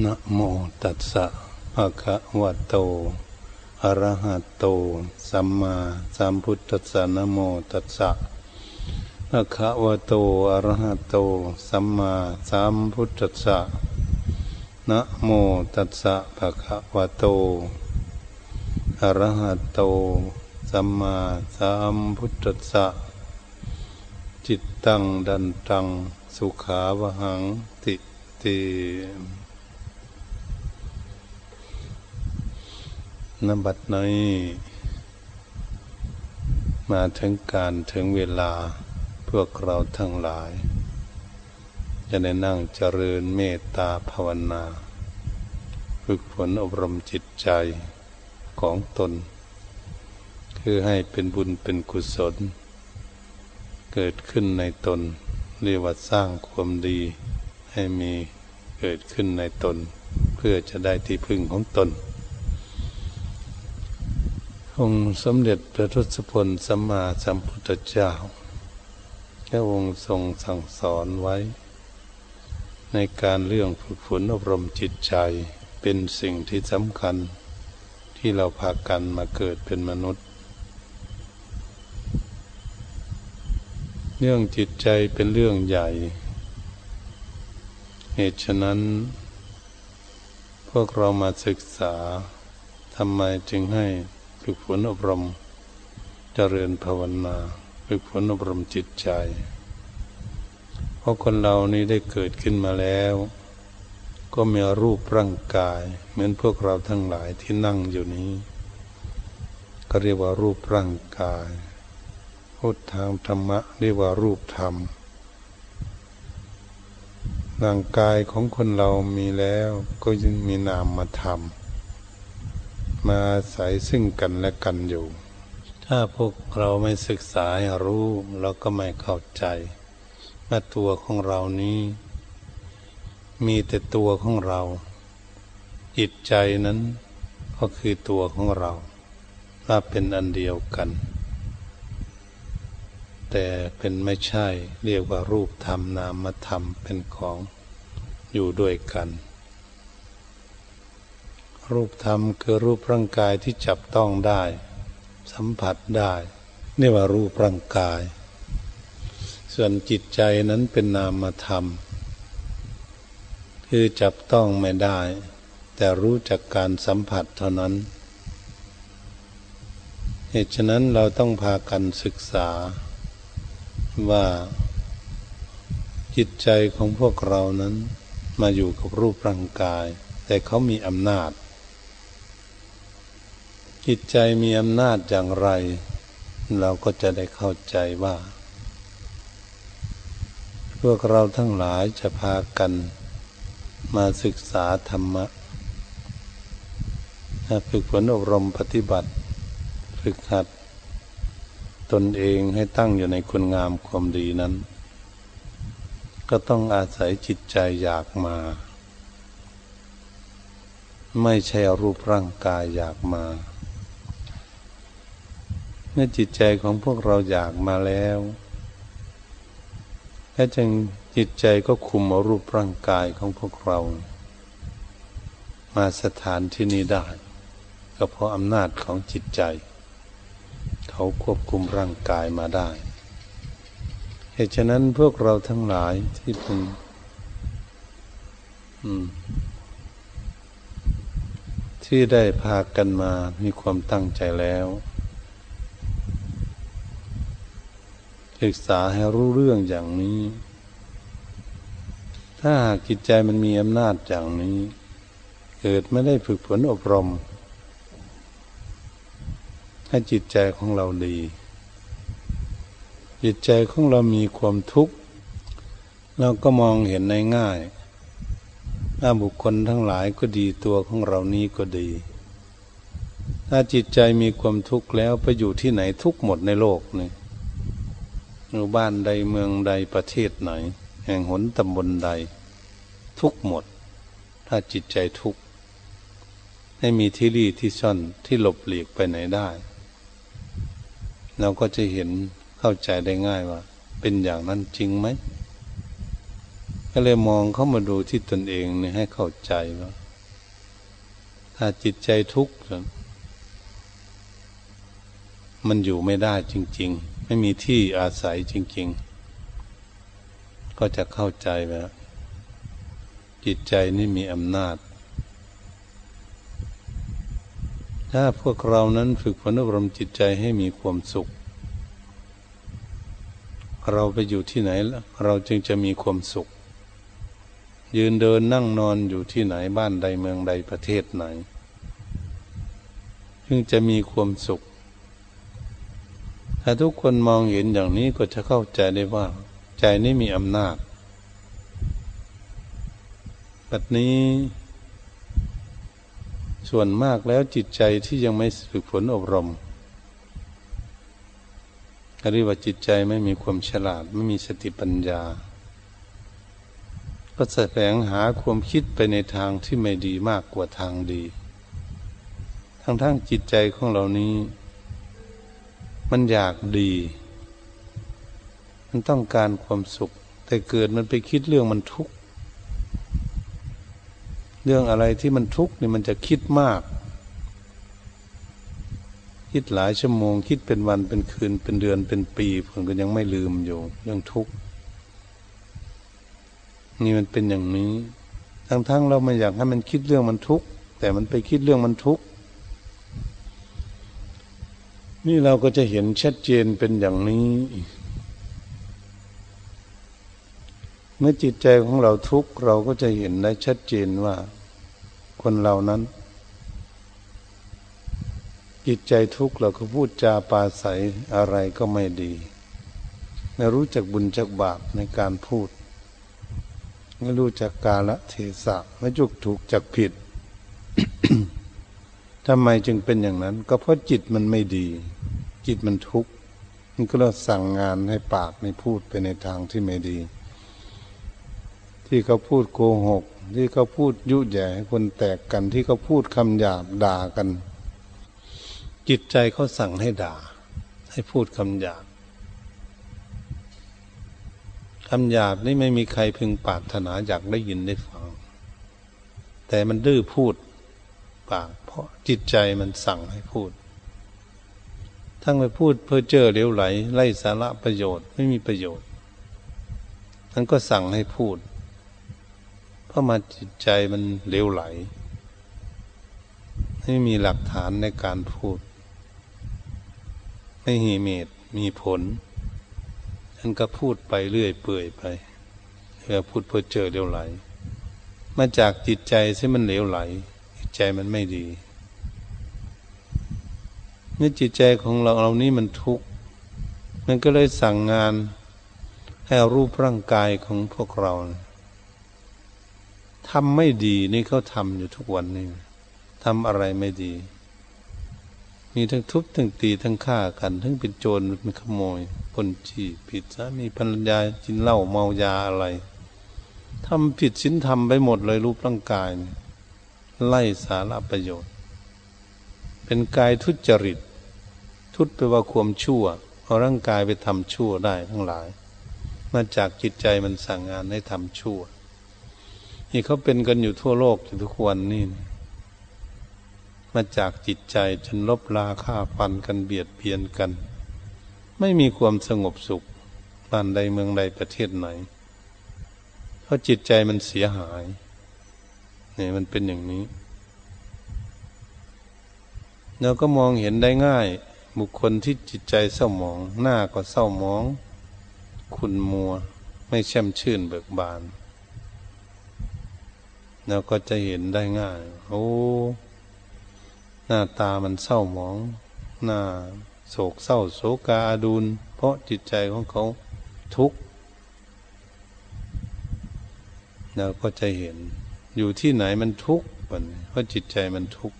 นะโมตัสสะภะคะวะโต อะระหะโต สัมมาสัมพุทธัสสะนะโมตัสสะภะคะวะโต อะระหะโต สัมมาสัมพุทธัสสะนะโมตัสสะภะคะวะโต อะระหะโต สัมมาสัมพุทธัสสะ จิตตังดันตัง สุขาวหังติติ นบัดนี้มาถึงการถึงเวลาพวกเราทั้งหลาย จะได้นั่งเจริญเมตตาภาวนา ฝึกฝนอบรมจิตใจของตน คือให้เป็นบุญเป็นกุศล เกิดขึ้นในตน เรียกว่าสร้างความดีให้มีเกิดขึ้นในตน เพื่อจะได้ที่พึ่งของตน องค์สมเด็จพระทศพลสัมมาสัมพุทธเจ้าพระองค์ทรงสั่งสอนไว้ ในการเรื่องฝึกฝนอบรมจิตใจเป็นสิ่งที่สำคัญที่เราพากันมาเกิดเป็นมนุษย์ เรื่องจิตใจเป็นเรื่องใหญ่ เหตุฉะนั้น พวกเรามาศึกษาทำไมจึงให้ ฝึกฝนอบรมเจริญภาวนาฝึกฝนอบรมจิตใจ เพราะคนเรานี้ได้เกิดขึ้นมาแล้ว ก็มีรูปร่างกาย เหมือนพวกเราทั้งหลายที่นั่งอยู่นี้ ก็เรียกว่ารูปร่างกายพูดทางธรรมะเรียกว่ารูปธรรมร่างกายของคนเรามีแล้วก็ยังมีนามมาทำ มาใส่ซึ่งกันและกันอยู่ ถ้าพวกเราไม่ศึกษาให้รู้เราก็ไม่เข้าใจว่าตัวของเรานี้ มีแต่ตัวของเรา จิตใจนั้นก็คือตัวของเราว่าเป็นอันเดียวกัน แต่เป็นไม่ใช่เรียกว่ารูปธรรมนามธรรมเป็นของอยู่ด้วยกัน รูปธรรมคือรูปร่างกายที่จับต้องได้ สัมผัสได้นี่ว่ารูปร่างกาย ส่วนจิตใจนั้นเป็นนามธรรม คือจับต้องไม่ได้ แต่รู้จักการสัมผัสเท่านั้นเหตุฉะนั้นเราต้องพากันศึกษา ว่าจิตใจของพวกเรานั้นมาอยู่กับรูปร่างกาย แต่เขามีอำนาจ จิตใจมีอำนาจอย่างไร เราก็จะได้เข้าใจว่า พวกเราทั้งหลายจะพากันมาศึกษาธรรมะฝึกฝนอบรมปฏิบัติ ฝึกหัด ตนเองให้ตั้งอยู่ในคุณงามความดีนั้น ก็ต้องอาศัยจิตใจอยากมา ไม่ใช่รูปร่างกายอยากมา เมื่อจิตใจของพวกเราอยากมาแล้วแค่จึงจิตใจก็คุมรูปร่างกายของพวกเรา มาสถานที่นี้ได้ก็เพราะอำนาจของจิตใจ เขาควบคุมร่างกายมาได้เหตุฉะนั้นพวกเราทั้งหลายที่เป็นที่ได้พากันมามีความตั้งใจแล้ว ศึกษาให้รู้เรื่องอย่างนี้ ถ้าหากจิตใจมันมีอำนาจอย่างนี้ เกิดไม่ได้ฝึกฝนอบรม ให้จิตใจของเราดี จิตใจของเรามีความทุกข์เราก็มองเห็นในง่ายถ้าบุคคลทั้งหลายก็ดีตัวของเรานี้ก็ดี ถ้าจิตใจมีความทุกข์แล้วไปอยู่ที่ไหนทุกหมดในโลกนี่ อยู่บ้านใดเมืองใดประเทศไหน แห่งหนตำบลใด ทุกหมด ถ้าจิตใจทุกให้มีที่รีที่ซ่อนที่หลบหลีกไปไหนได้ เราก็จะเห็นเข้าใจได้ง่ายว่า เป็นอย่างนั้นจริงไหมก็เลยมองเข้ามาดูที่ตนเองเนี่ยให้เข้าใจว่าถ้าจิตใจทุกข์มันอยู่ไม่ได้จริง ๆ ไม่มีที่อาศัยจริง ๆ ก็จะเข้าใจว่าจิตใจนี่มีอำนาจ ถ้าพวกเรานั้นฝึกฝนอบรมจิตใจให้มีความสุข เราไปอยู่ที่ไหนเราจึงจะมีความสุข ยืนเดินนั่งนอนอยู่ที่ไหนบ้านใดเมืองใดประเทศไหน จึงจะมีความสุข ถ้าทุกคนมองเห็นอย่างนี้ก็จะเข้าใจได้ว่า ใจนี้มีอำนาจแบบนี้ ส่วนมากแล้วจิตใจที่ยังไม่ฝึกฝนอบรมเรียกว่าจิตใจไม่มีความฉลาดไม่มีสติปัญญา ก็แสวงหาความคิดไปในทางที่ไม่ดีมากกว่าทางดี ทั้งทั้งจิตใจของเรานี้ มันอยากดี มันต้องการความสุข แต่เกิดมันไปคิดเรื่องมันทุกข์เรื่องอะไรที่มันทุกข์นี่มันจะคิดมาก คิดหลายชั่วโมง คิดเป็นวันเป็นคืนเป็นเดือนเป็นปีผมก็ยังไม่ลืมอยู่ เรื่องทุกข์นี่มันเป็นอย่างนี้ ทั้งๆเราไม่อยากให้มันคิดเรื่องมันทุกข์แต่มันไปคิดเรื่องมันทุกข์ นี่เราก็จะเห็นชัดเจนเป็นอย่างนี้ เมื่อจิตใจของเราทุกข์เราก็จะเห็นได้ชัดเจนว่า คนเรานั้น จิตใจทุกข์เราก็พูดจาปาศัยอะไรก็ไม่ดีไม่รู้จักบุญจักบาปในการพูด ไม่รู้จักกาละเทศะไม่จุกถูกจักผิด ทำไมจึงเป็นอย่างนั้น ก็เพราะจิตมันไม่ดี จิตมันทุกข์มันก็เราสั่งงานให้ปากในพูดไปในทางที่ไม่ดี ที่เขาพูดโกหก ที่เขาพูดยุแย่ให้คนแตกกันที่เขาพูดคำหยาบด่ากัน จิตใจเขาสั่งให้ด่า ให้พูดคำหยาบคำหยาบนี่ไม่มีใครพึงปรารถนาอยากได้ยินได้ฟัง แต่มันดื้อพูดปาก เพราะจิตใจมันสั่งให้พูด ทั้งไปพูดเพื่อเจอเลี้ยวไหลไล่สาระประโยชน์ไม่มีประโยชน์ ทั้งก็สั่งให้พูด เพราะมาจิตใจมันเลวไหล ไม่มีหลักฐานในการพูด ไม่มีเมตมีผลฉันก็พูดไปเรื่อยเปื่อยไปเพื่อพูดเพื่อเจอเลวไหล มาจากจิตใจที่มันเลวไหล ใจมันไม่ดีเมื่จิตใจของเราเรานี้มันทุกข์มันก็เลยสั่งงานให้รูปร่างกายของพวกเราทำไม่ดีนี่เขาทำอยู่ทุกวันนี้ทำอะไรไม่ดี มีทั้งทุบทั้งตีทั้งฆ่ากัน ทั้งเป็นโจรเป็นขโมยปนจีผิดซะมีภรรยากินเหล้าเมายาอะไรทำผิดสินทำไปหมดเลยรูปร่างกาย ไล่สาระประโยชน์ เป็นกายทุจริต ทุตไปว่าความชั่วเอาร่างกายไปทำชั่วได้ทั้งหลาย มาจากจิตใจมันสั่งงานให้ทำชั่วนี่เขาเป็นกันอยู่ทั่วโลกทุกวันนี่มาจากจิตใจจนลบลาฆ่าฟันกันเบียดเบียนกัน ไม่มีความสงบสุขบ้านใดเมืองใดประเทศไหน เพราะจิตใจมันเสียหาย นี่ยมันเป็นอย่างนี้ เราก็มองเห็นได้ง่าย บุคคลที่จิตใจเศร้าหมอง หน้าก็เศร้าหมอง ขุนมัว ไม่แช่มชื่นเบิกบาน เราก็จะเห็นได้ง่าย โอ้ หน้าตามันเศร้าหมอง หน้าโศกเศร้าโศกาอาดูลเพราะจิตใจของเขาทุกข์เราก็จะเห็น อยู่ที่ไหนมันทุกข์เพราะจิตใจมันทุกข์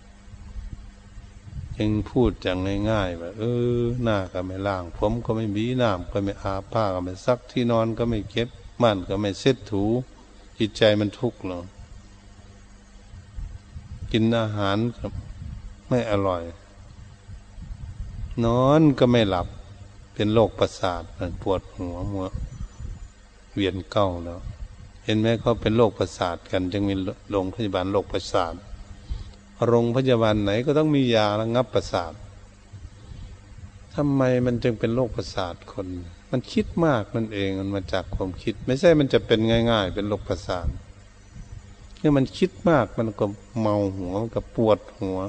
ยังพูดอย่างง่ายๆแบบเออ หน้าก็ไม่ล้าง ผมก็ไม่บีน้ำก็ไม่อาผ้าก็ไม่ซักที่นอนก็ไม่เก็บบ้านก็ไม่เซ็ตถู จิตใจมันทุกข์หรอกินอาหารไม่อร่อย นอนก็ไม่หลับ เป็นโรคประสาทปวดหัวมัวเวียนเก้าแล้ว เห็นไหมเขาเป็นโรคประสาทกัน จึงมีโรงพยาบาลโรคประสาทโรงพยาบาลไหนก็ต้องมียาระงับประสาททำไมมันจึงเป็นโรคประสาทคน มันคิดมากนั่นเองมันมาจากความคิด ไม่ใช่มันจะเป็นง่าย ๆ เป็นโรคประสาทเนี่ยมันคิดมากมันก็เมาหัวมันก็ปวดหัว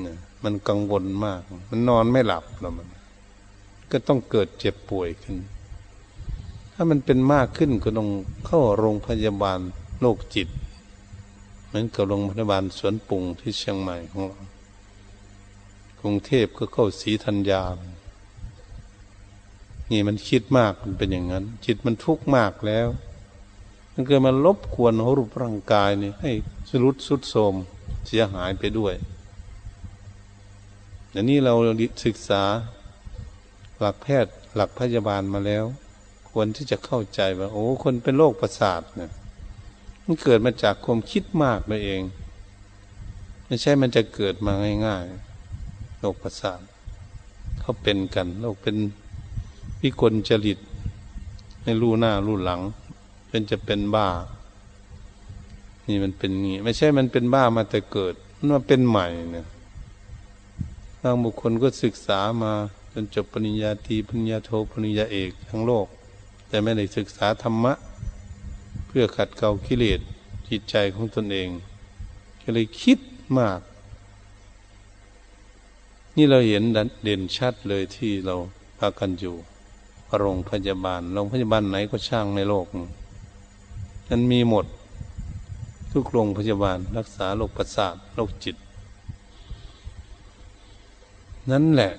เนี่ยมันกังวลมาก มันนอนไม่หลับแล้วมัน ก็ต้องเกิดเจ็บป่วยขึ้น ถ้ามันเป็นมากขึ้นก็ต้องเข้าโรงพยาบาลโรคจิต เหมือนกับโรงพยาบาลสวนปุงที่เชียงใหม่ของเรากรุงเทพก็เข้าสีธัญญา นี่มันคิดมากมันเป็นอย่างนั้น จิตมันทุกข์มากแล้ว มันเกิดมาลบกวนรูปร่างกายนี่ให้สรุดสุดโทมเสียหายไปด้วยอันนี้เราศึกษาหลักแพทย์หลักพยาบาลมาแล้ว ควรที่จะเข้าใจว่า โอ้ คนเป็นโรคประสาทเนี่ยมันเกิดมาจากความคิดมากนั่นเอง ไม่ใช่มันจะเกิดมาง่ายๆโรคประสาทเขาเป็นกันโรคเป็นพิกลจริตไม่รู้หน้ารู้หลัง เป็นจะเป็นบ้า นี่มันเป็นงี้ไม่ใช่มันเป็นบ้ามาแต่เกิดมันมาเป็นใหม่เนี่ยบางบุคคลก็ศึกษามาจนจบปริญญาตรีปริญญาโทปริญญาเอกทั้งโลก แต่ไม่ได้ศึกษาธรรมะ เพื่อขัดเกลากิเลสจิตใจของตนเอง ก็เลยคิดมาก นี่เราเห็นเด่นชัดเลยที่เราพากันอยู่โรงพยาบาลโรงพยาบาลไหนก็ช่างในโลกนั้นมีหมด ทุกโรงพยาบาลรักษาโรคประสาทโรคจิต นั่นแหละ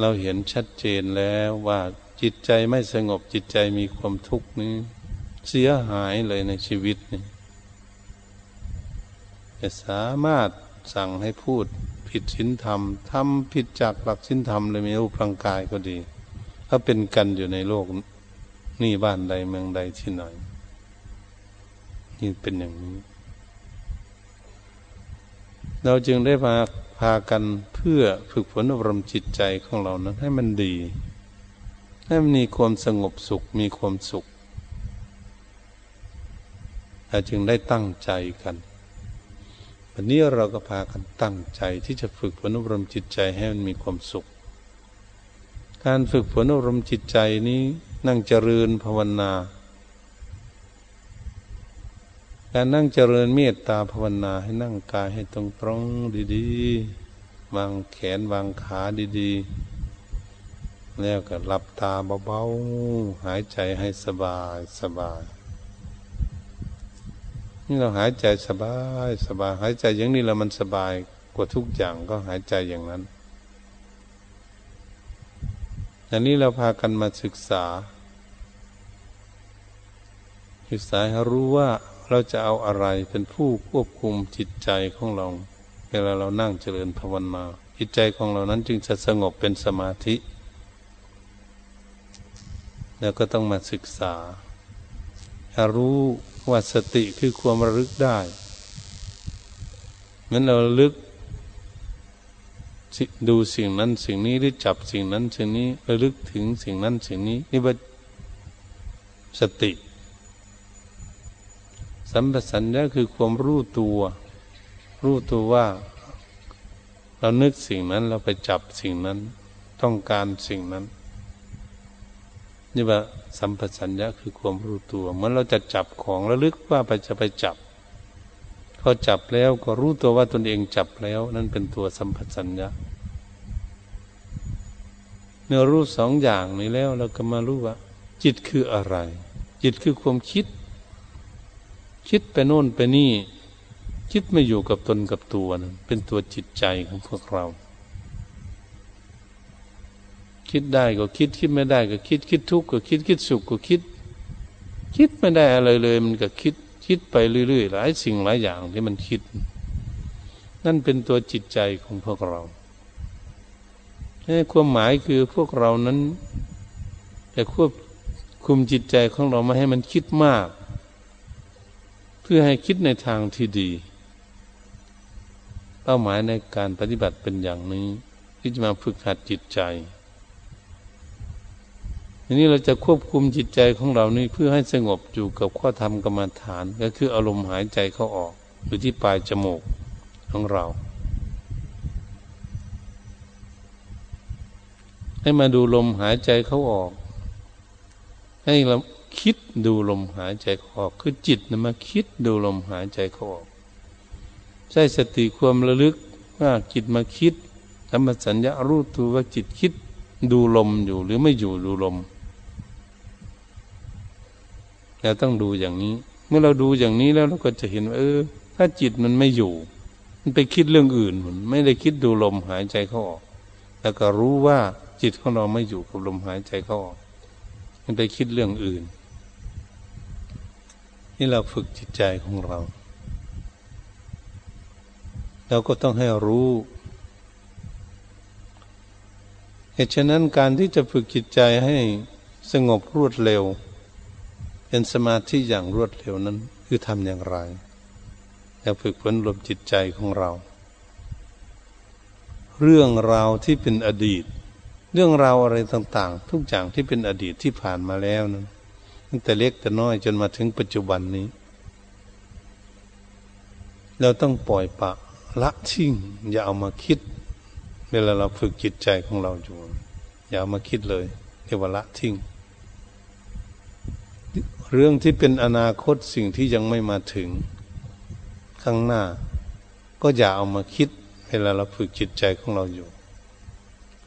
เราเห็นชัดเจนแล้วว่า จิตใจไม่สงบจิตใจมีความทุกข์นี้ เสียหายเลยในชีวิตนี่จะสามารถสั่งให้พูดผิดศีลธรรมทำผิดจากหลักศีลธรรมเลยมีรูปร่างกายก็ดี ถ้าเป็นกันอยู่ในโลกนี่บ้านใดเมืองใดที่ไหนนี่เป็นอย่างนี้ เราจึงได้มาพากันเพื่อฝึกฝนอบรมจิตใจของเรานั้นให้มันดี ให้มันมีความสงบสุขมีความสุขเราจึงได้ตั้งใจกันวันนี้เราก็พากันตั้งใจที่จะฝึกฝนอบรมจิตใจให้มันมีความสุข การฝึกฝนอบรมจิตใจนี้นั่งเจริญภาวนา การนั่งเจริญเมตตาภาวนาให้นั่งกายให้ตรงตรงดีๆ วางแขนวางขาดีๆ แล้วก็หลับตาเบาๆหายใจให้สบายสบาย นี่เราหายใจสบายสบาย หายใจอย่างนี้แล้วมันสบายกว่าทุกอย่างก็หายใจอย่างนั้นอันนี้เราพากันมาศึกษา ศึกษาให้รู้ว่าเราจะเอาอะไรเป็นผู้ควบคุมจิตใจของเรา เวลาเรานั่งเจริญภาวนาจิตใจของเรานั้นจึงจะสงบเป็นสมาธิ แล้วก็ต้องมาศึกษารู้ว่าสติคือความระลึกได้เหมือนเราลึกดูสิ่งนั้นสิ่งนี้หรือจับสิ่งนั้นสิ่งนี้ระลึกถึงสิ่งนั้นสิ่งนี้นี่ว่าสติ สัมปสัญญะคือความรู้ตัว รู้ตัวว่า เรานึกสิ่งนั้นเราไปจับสิ่งนั้น ต้องการสิ่งนั้น นี่ว่าสัมปสัญญะคือความรู้ตัวเหมือนเราจะจับของระลึกว่าไปจะไปจับพอจับแล้วก็รู้ตัวว่าตนเองจับแล้ว นั่นเป็นตัวสัมปสัญญะเมื่อรู้สองอย่างนี้แล้วเราก็มารู้ว่า จิตคืออะไร จิตคือความคิด คิดไปโน่นไปนี่ คิดไม่อยู่กับตนกับตัวนะเป็นตัวจิตใจของพวกเรา คิดได้ก็คิด คิดไม่ได้ก็คิด คิดทุกข์ก็คิด คิดสุขก็คิด คิดไม่ได้อะไรเลย มันก็คิด คิดไปเรื่อยๆหลายสิ่งหลายอย่างที่มันคิด นั่นเป็นตัวจิตใจของพวกเราความหมายคือพวกเรานั้นจะควบคุมจิตใจของเราไม่ให้มันคิดมาก เพื่อให้คิดในทางที่ดี เป้าหมายในการปฏิบัติเป็นอย่างนี้ที่จะมาฝึกหัดจิตใจ ทีนี้เราจะควบคุมจิตใจของเรานี่เพื่อให้สงบอยู่กับข้อธรรมกรรมฐาน ก็คืออารมณ์หายใจเข้าออกอยู่ที่ปลายจมูกของเรา ให้มาดูลมหายใจเข้าออก ให้เราคิดดูลมหายใจเข้าออก คือจิตนะมาคิดดูลมหายใจเข้าออกใช้สติความระลึกว่าจิตมาคิดธรรมสัญญารู้ตัวว่าจิตคิดดูลมอยู่หรือไม่อยู่ดูลม เราต้องดูอย่างนี้ เมื่อเราดูอย่างนี้แล้วเราก็จะเห็นว่าเออ ถ้าจิตมันไม่อยู่ มันไปคิดเรื่องอื่นมันไม่ได้คิดดูลมหายใจเข้าออก แล้วก็รู้ว่าจิตของเราไม่อยู่กับลมหายใจเข้าออก มันไปคิดเรื่องอื่น นี่เราฝึกจิตใจของเราเราก็ต้องให้รู้เหตุฉะนั้นการที่จะฝึกจิตใจให้สงบรวดเร็ว เป็นสมาธิอย่างรวดเร็วนั้น คือทำอย่างไรอยาฝึกฝนรวมจิตใจของเรา เรื่องราวที่เป็นอดีต เรื่องราวอะไรต่างๆ ทุกอย่างที่เป็นอดีตที่ผ่านมาแล้วนั้นตั้งแต่เล็กแต่น้อยจนมาถึงปัจจุบันนี้ เราต้องปล่อยปะละทิ้งอย่าเอามาคิด เวลาเราฝึกจิตใจของเราอยู่อย่าเอามาคิดเลยเรียกว่าละทิ้ง เรื่องที่เป็นอนาคตสิ่งที่ยังไม่มาถึง ข้างหน้า ก็อย่าเอามาคิดเวลาเราฝึกจิตใจของเราอยู่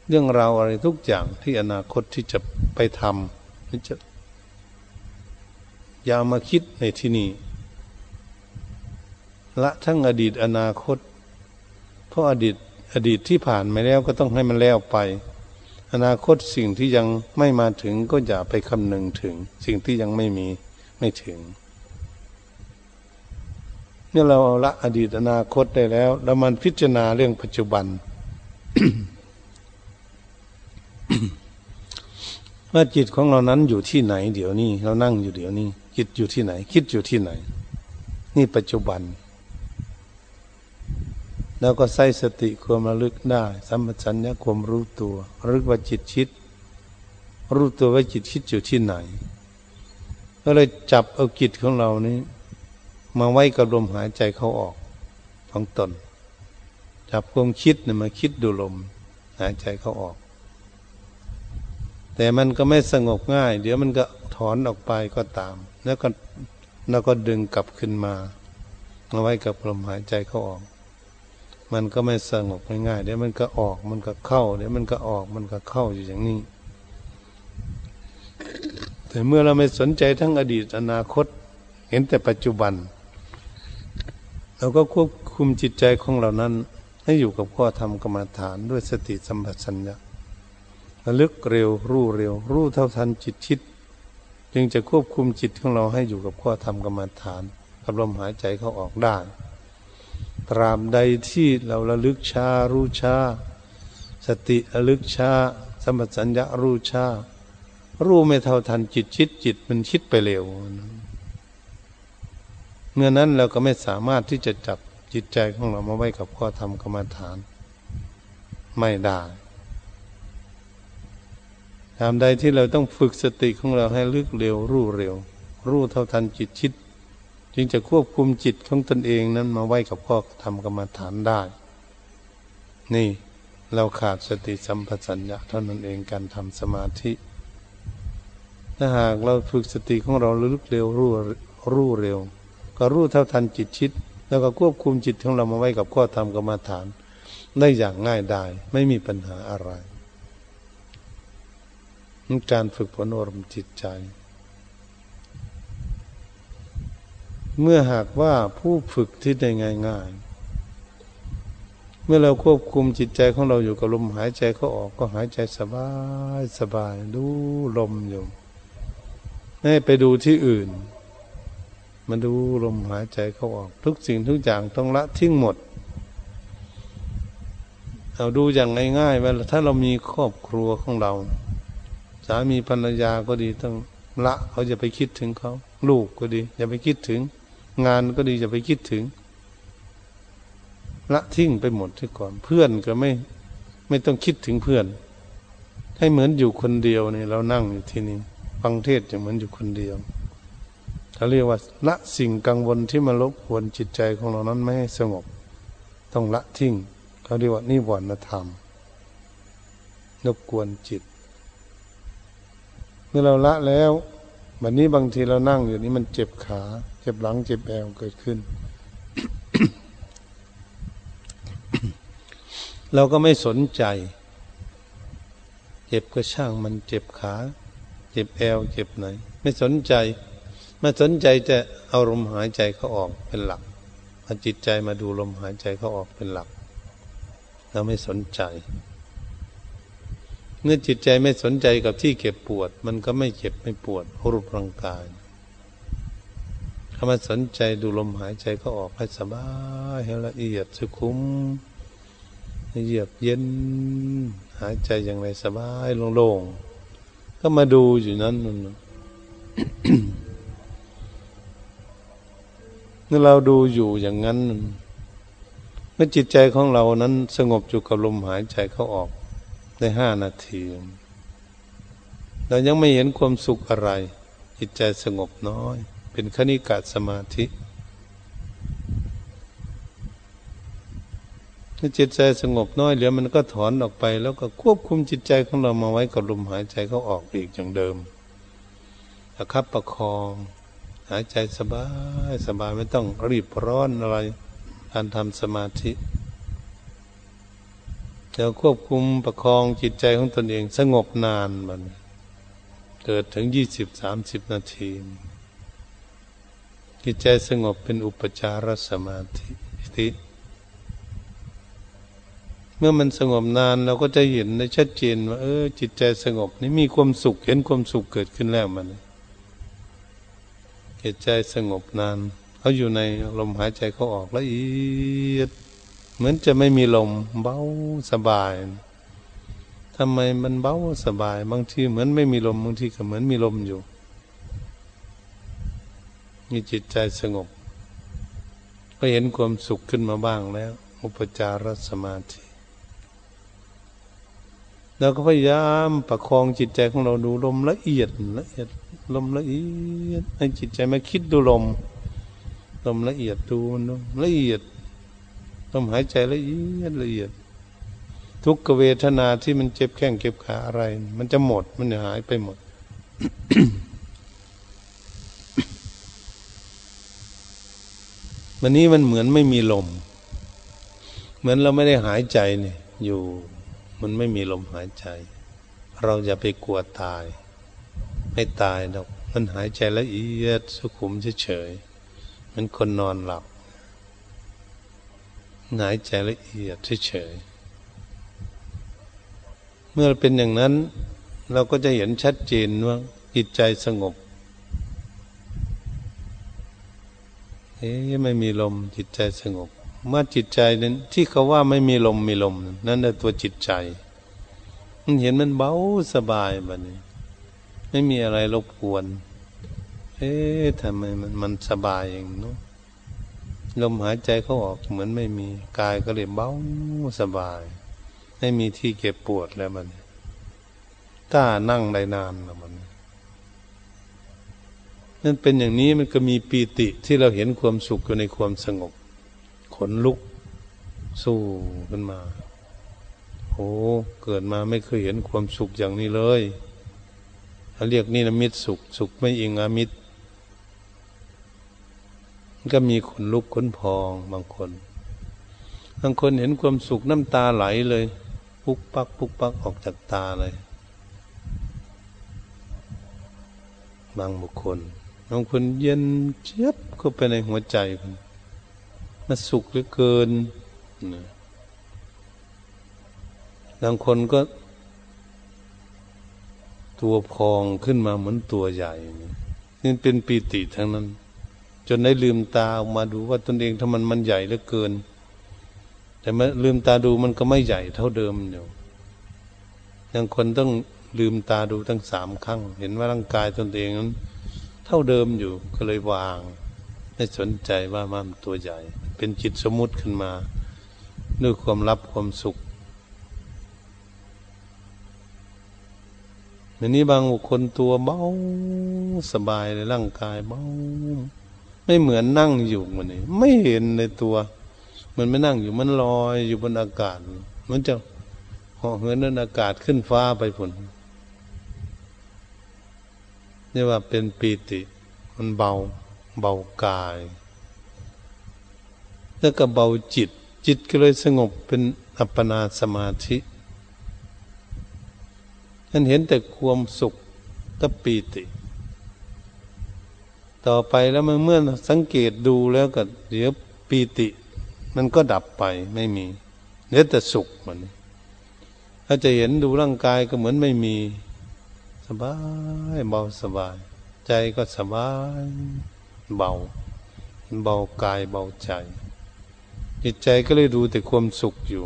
เรื่องราวอะไรทุกอย่างที่อนาคตที่จะไปทำนี่จะอย่ามาคิดในที่นี้ละทั้งอดีตอนาคต เพราะอดีตอดีตที่ผ่านมาแล้วก็ต้องให้มันแล้วไป อนาคตสิ่งที่ยังไม่มาถึงก็อย่าไปคำนึงถึง สิ่งที่ยังไม่มีไม่ถึงเนี่ยเราละอดีตอนาคตได้แล้ว แล้วมันพิจารณาเรื่องปัจจุบันว่าจิตของเรานั้นอยู่ที่ไหน เดี๋ยวนี้ เรานั่งอยู่เดี๋ยวนี้จิตอยู่ที่ไหน คิดอยู่ที่ไหน นี่ปัจจุบัน แล้วก็ใส่สติความระลึกได้ สัมปชัญญะความรู้ตัวระลึกว่าจิตคิด รู้ตัวว่าจิตคิดอยู่ที่ไหน ก็เลยจับเอาจิตของเรานี้ มาไว้กับลมหายใจเขาออกของตน จับความคิดเนี่ยมาคิดดูลม หายใจเขาออก แต่มันก็ไม่สงบง่าย เดี๋ยวมันก็ถอนออกไปก็ตาม แล้วก็แล้วก็ดึงกลับขึ้นมามาไว้กับลมหายใจเขาออก มันก็ไม่สงบง่ายๆเดี๋ยวมันก็ออกมันก็เข้าเดี๋ยวมันก็ออกมันก็เข้าอยู่อย่างนี้ แต่เมื่อเราไม่สนใจทั้งอดีตอนาคต เห็นแต่ปัจจุบัน เราก็ควบคุมจิตใจของเรานั้น ให้อยู่กับข้อธรรมกรรมฐานด้วยสติสัมปชัญญะระลึกเร็วรู้เร็ว รู้เท่าทันจิตชิด จึงจะควบคุมจิตของเราให้อยู่กับข้อธรรมกรรมฐานกับลมหายใจเข้าออกได้ ตราบใดที่เราระลึกชารู้ชาสติระลึกชาสมสัญญารู้ชารู้ไม่เท่าทันจิตชิดจิตมันคิดไปเร็วเมื่อนั้นเราก็ไม่สามารถที่จะจับจิตใจของเรามาไว้กับข้อธรรมกรรมฐาน ไม่ได้ตามใดที่เราต้องฝึกสติของเราให้ลึกเร็ว รู้เร็ว รู้เท่าทันจิตชิด จึงจะควบคุมจิตของตนเองนั้นมาไว้กับข้อธรรมกรรมฐานได้ นี่เราขาดสติสัมปชัญญะเท่านั้นเองการทำสมาธิ ถ้าหากเราฝึกสติของเราลึกเร็วรู้รู้เร็ว ก็รู้เท่าทันจิตชิด แล้วก็ควบคุมจิตของเรามาไว้กับข้อธรรมกรรมฐาน ได้อย่างง่ายดายไม่มีปัญหาอะไรการฝึกฝนอารมณ์จิตใจ เมื่อหากว่าผู้ฝึกที่ได้ง่ายๆ เมื่อเราควบคุมจิตใจของเราอยู่กับลมหายใจเขาออกก็หายใจสบายสบายดูลมอยู่ไม่ไปดูที่อื่น มาดูลมหายใจเขาออก ทุกสิ่งทุกอย่างต้องละทิ้งหมด เอาดูอย่างง่ายๆว่าถ้าเรามีครอบครัวของเราสามีภรรยาก็ดีต้องละเขาจะไปคิดถึงเขา ลูกก็ดี อย่าไปคิดถึง งานก็ดีจะไปคิดถึง ละทิ้งไปหมดที่ก่อน เพื่อนก็ไม่ ไม่ต้องคิดถึงเพื่อน ให้เหมือนอยู่คนเดียวนี่เรานั่งอยู่ที่นี่ฟังเทศจะเหมือนอยู่คนเดียวเขาเรียกว่าละสิ่งกังวลที่มารบกวนจิตใจของเรานั้นไม่ให้สงบ ต้องละทิ้งเขาเรียกว่านิวรณธรรมรบกวนจิต เมื่อเราละแล้ว วันนี้บางทีเรานั่งอยู่นี้มันเจ็บขา จ็บหลังเจ็บแอวเกิดขึ้น เราก็ไม่สนใจ เจ็บก็ช่างมันเจ็บขา เจ็บแอวเจ็บไหน ไม่สนใจมาสนใจจะเอาลมหายใจเขาออกเป็นหลักเอาจิตใจมาดูลมหายใจเขาออกเป็นหลัก เราไม่สนใจเมื่อจิตใจไม่สนใจกับที่เก็บปวด มันก็ไม่เจ็บไม่ปวดรูปร่างกาย ถ้ามาสนใจดูลมหายใจเขาออกให้สบายให้ละเอียดสุขุมเยือกเย็น หายใจอย่างไรสบายโล่งๆก็มาดูอยู่นั้นนั่นเมื่อเราดูอยู่อย่างนั้นเมื่อจิตใจของเรานั้นสงบอยู่กับลมหายใจเข้าออกได้ห้านาทีเรายังไม่เห็นความสุขอะไร จิตใจสงบน้อย เป็นคณิกาสมาธิถ้าจิตใจสงบน้อยเหลือมันก็ถอนออกไป แล้วก็ควบคุมจิตใจของเรามาไว้กับลมหายใจเขาออกอีกอย่างเดิมประคับประคอง หายใจสบายสบายไม่ต้องรีบร้อนอะไรการทำสมาธิจะควบคุมประคองจิตใจของตนเองสงบนานมันเกิดถึงยี่สิบสามสิบนาที จิตใจสงบเป็นอุปจารสมาธิเมื่อมันสงบนานเราก็จะเห็นได้ชัดเจนว่าเออ จิตใจสงบนี่มีความสุขเห็นความสุขเกิดขึ้นแล้วมันจิตใจสงบนานเขาอยู่ในลมหายใจเขาออกละเอียดเหมือนจะไม่มีลมเบาสบายทำไมมันเบาสบาย บางทีเหมือนไม่มีลมบางทีก็เหมือนมีลมอยู่ มีจิตใจสงบ ก็เห็นความสุขขึ้นมาบ้างแล้ว อุปจารสมาธิเราก็พยายามประคองจิตใจของเราดูลมละเอียดละเอียดลมละเอียดให้จิตใจมาคิดดูลม ลมละเอียดดูมันละเอียดลมหายใจละเอียดละเอียด ทุกเวทนาที่มันเจ็บแข้งเจ็บขาอะไร มันจะหมดมันจะหายไปหมด วันนี้มันเหมือนไม่มีลม เหมือนเราไม่ได้หายใจเนี่ย อยู่มันไม่มีลมหายใจ เราอย่าไปกลัวตาย ไม่ตายดอกมันหายใจละเอียดสุขุมเฉยๆมันคนนอนหลับหายใจละเอียดเฉยๆเมื่อเป็นอย่างนั้น เราก็จะเห็นชัดเจนว่าจิตใจสงบ เอ๊ไม่มีลมจิตใจสงบ เมื่อจิตใจนั้น ที่เขาว่าไม่มีลมมีลม นั่นแหละตัวจิตใจ มันเห็นมันเบาสบายแบบนี้ ไม่มีอะไรรบกวน เอ๊ะทำไมมันมันสบายเองเนาะลมหายใจเขาออกเหมือนไม่มีกายก็เลยเบาสบาย ไม่มีที่เก็บปวดแล้วมันกล้านั่งได้นานแล้วมัน นั่นเป็นอย่างนี้มันก็มีปีติที่เราเห็นความสุขอยู่ในความสงบ ขนลุก สู้ขึ้นมาโอ้เกิดมาไม่เคยเห็นความสุขอย่างนี้เลยเขาเรียกนี่นะมิตรสุข สุขไม่อิงอามิตรก็มีขนลุกขนพองบางคนบางคนเห็นความสุขน้ำตาไหลเลย ปุกปักปุกปักออกจากตาเลย บางบุคคล บางคนเย็นเจี๊ยบเข้าไปในหัวใจคนมันสุขเหลือเกินบางคนก็ ตัวพองขึ้นมาเหมือนตัวใหญ่นี่เป็นปีติทั้งนั้น จนได้ลืมตาออกมาดูว่าตนเองถ้ามันมันใหญ่เหลือเกิน แต่เมื่อลืมตาดูมันก็ไม่ใหญ่เท่าเดิมอยู่บางคนต้องลืมตาดูทั้งสามครั้ง เห็นว่าร่างกายตนเองนั้น เท่าเดิมอยู่ก็เลยวางไม่สนใจว่ามันตัวใหญ่ เป็นจิตสมมุติขึ้นมา ด้วยความรับความสุขอันนี้บางบุคคลตัวเบาสบายเลยร่างกายเบาไม่เหมือนนั่งอยู่มันนี่ไม่เห็นในตัว มันไม่นั่งอยู่มันลอยอยู่บนอากาศ มันจะเหาะเหินในอากาศขึ้นฟ้าไปผล นี่ว่าเป็นปีติ มันเบา เบากาย แล้วก็เบาจิต จิตก็เลยสงบเป็นอัปปนาสมาธิฉันเห็นแต่ความสุขกับปีติ ต่อไปแล้วเมื่อสังเกตดูแล้วก็เดี๋ยวปีติ มันก็ดับไปไม่มีเหลือแต่สุขมันถ้าจะเห็นดูร่างกายก็เหมือนไม่มี สบายเบาสบาย ใจก็สบาย เบา เบากายเบาใจ จิตใจก็เลยดูแต่ความสุขอยู่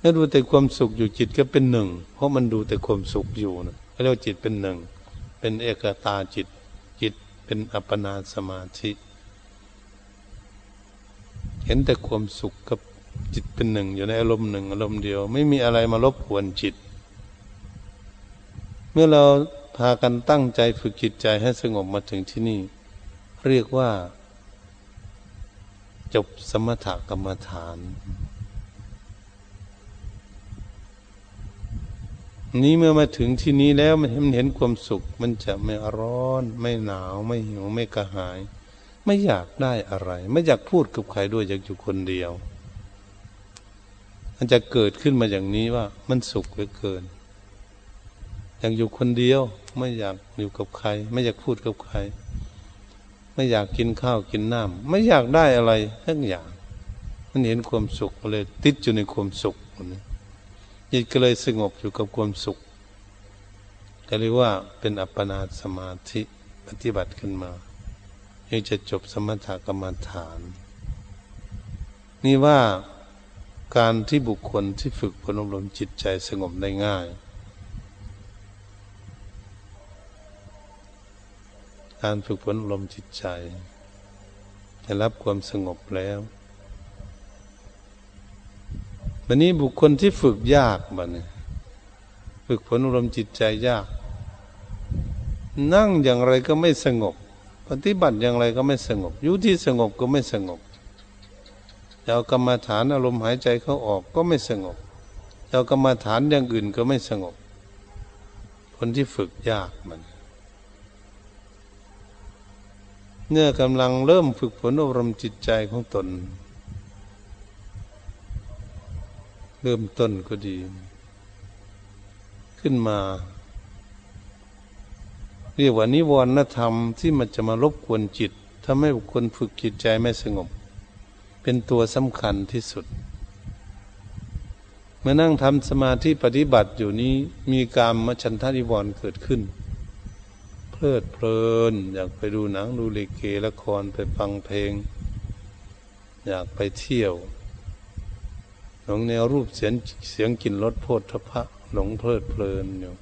ถ้าดูแต่ความสุขอยู่จิตก็เป็นหนึ่ง เพราะมันดูแต่ความสุขอยู่นะเรียกว่าจิตเป็นหนึ่ง เป็นเอกตาจิต จิตเป็นอัปปนาสมาธิ เห็นแต่ความสุขกับจิตเป็นหนึ่งอยู่ในอารมณ์หนึ่งอารมณ์เดียว ไม่มีอะไรมารบกวนจิต เมื่อเราพากันตั้งใจฝึกจิตใจให้สงบมาถึงที่นี่ เรียกว่า จบสมถกรรมฐาน นี้เมื่อมาถึงที่นี้แล้วมันเห็นความสุข มันจะไม่ร้อน ไม่หนาวไม่หิวไม่กระหาย ไม่อยากได้อะไร ไม่อยากพูดกับใครด้วยอยากอยู่คนเดียว มันจะเกิดขึ้นมาอย่างนี้ว่า มันสุขเหลือเกิน อยากอยู่คนเดียว ไม่อยากอยู่กับใคร ไม่อยากพูดกับใคร ไม่อยากกินข้าวกินน้ำไม่อยากได้อะไรทั้งอย่างมันเห็นความสุขเลย ติดอยู่ในความสุขนี้จิตก็เลยสงบอยู่กับความสุขก็เรียกว่าเป็นอัปปนาสมาธิปฏิบัติขึ้นมานี่จะจบสมถกรรมฐาน นี่ว่าการที่บุคคลที่ฝึกพนอบรมจิตใจสงบได้ง่าย การฝึกฝนอบรมจิตใจได้รับความสงบแล้วบันนี้บุคคลที่ฝึกยากบันนี้ฝึกผลมจิตใจยาก นั่งอย่างไรก็ไม่สงบ ปฏิบัติอย่างไรก็ไม่สงบอยู่ที่สงบก็ไม่สงบเอากรรมฐานอารมณ์หายใจเขาออกก็ไม่สงบเอากรรมฐานอย่างอื่นก็ไม่สงบ คนที่ฝึกยากมัน เนื่อกำลังเริ่มฝึกฝนอบรมจิตใจของตน เริ่มต้นก็ดี ขึ้นมา เรียกว่านิวรณธรรมที่มันจะมารบกวนจิตทำให้บุคคลฝึกจิตใจไม่สงบ เป็นตัวสำคัญที่สุดเมื่อนั่งทำสมาธิปฏิบัติอยู่นี้มีการมชันทนิวรณ์เกิดขึ้น ลิดเพลิน อยากไปดูหนังดูเลเกละครไปฟังเพลง อยากไปเที่ยว หลงแนวรูปเสียงเสียงกลิ่นรสโพธพะหลงเพลิดเพลินอยู่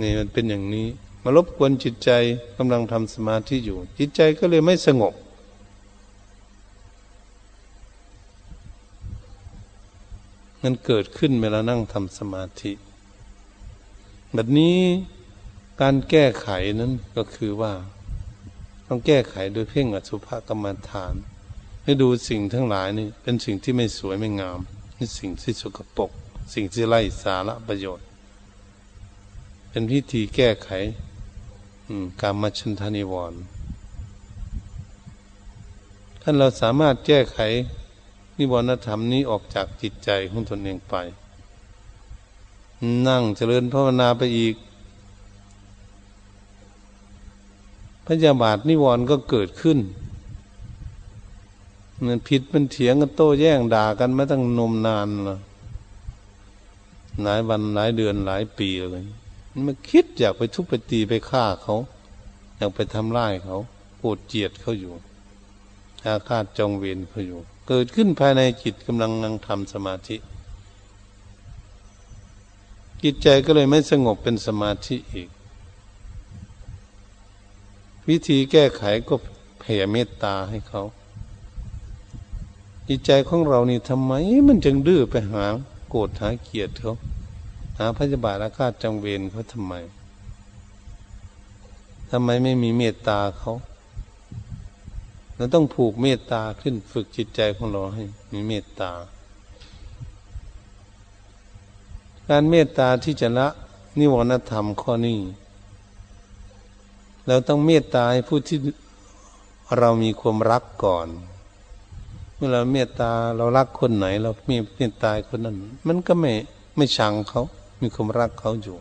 นี่มันเป็นอย่างนี้ มารบกวนจิตใจกำลังทำสมาธิอยู่ จิตใจก็เลยไม่สงบ มันเกิดขึ้นเวลานั่งทำสมาธิแบบนี้ การแก้ไขนั้นก็คือว่า ต้องแก้ไขโดยเพ่งอสุภกรรมฐาน ให้ดูสิ่งทั้งหลายนี่เป็นสิ่งที่ไม่สวยไม่งามนี่สิ่งที่สกปรกสิ่งที่ไร้สาระประโยชน์ เป็นพิธีแก้ไขการมาชันทานิวรณ์ท่านเราสามารถแก้ไขนิวรณธรรมนี้ออกจากจิตใจของตนเองไป นั่งเจริญภาวนาไปอีก พยาบาทนิวรณ์ก็เกิดขึ้นมันผิดมันเถียงกันโต้แย่งด่ากันมาตั้งนมนานลยหลายวันหลายเดือนหลายปีเลยมันคิดอยากไปทุบไปตีไปฆ่าเขาอยากไปทำร้ายเขาโกรธเจียดเขาอยู่อาฆาตจองเวรเขาอยู่ เกิดขึ้นภายในจิตกำลังนั่งทำสมาธิจิตใจก็เลยไม่สงบเป็นสมาธิอีก วิธีแก้ไขก็แผ่เมตตาให้เขาจิตใจของเรานี่ทำไมมันจึงดื้อไปหาโกรธหาเกลียดเขาหาพยาบาทอาฆาตจังเวรเขาทำไมทำไมไม่มีเมตตาเขาเราต้องผูกเมตตาขึ้นฝึกจิตใจของเราให้ มีเมตตา การเมตตาที่จะละนิวรณธรรมข้อนี้ เราต้องเมตตาให้ผู้ที่เรามีความรักก่อน เมื่อเราเมตตาเรารักคนไหน เรามีเมตตาคนนั้น มันก็ไม่ไม่ชังเขา มีความรักเขาอยู่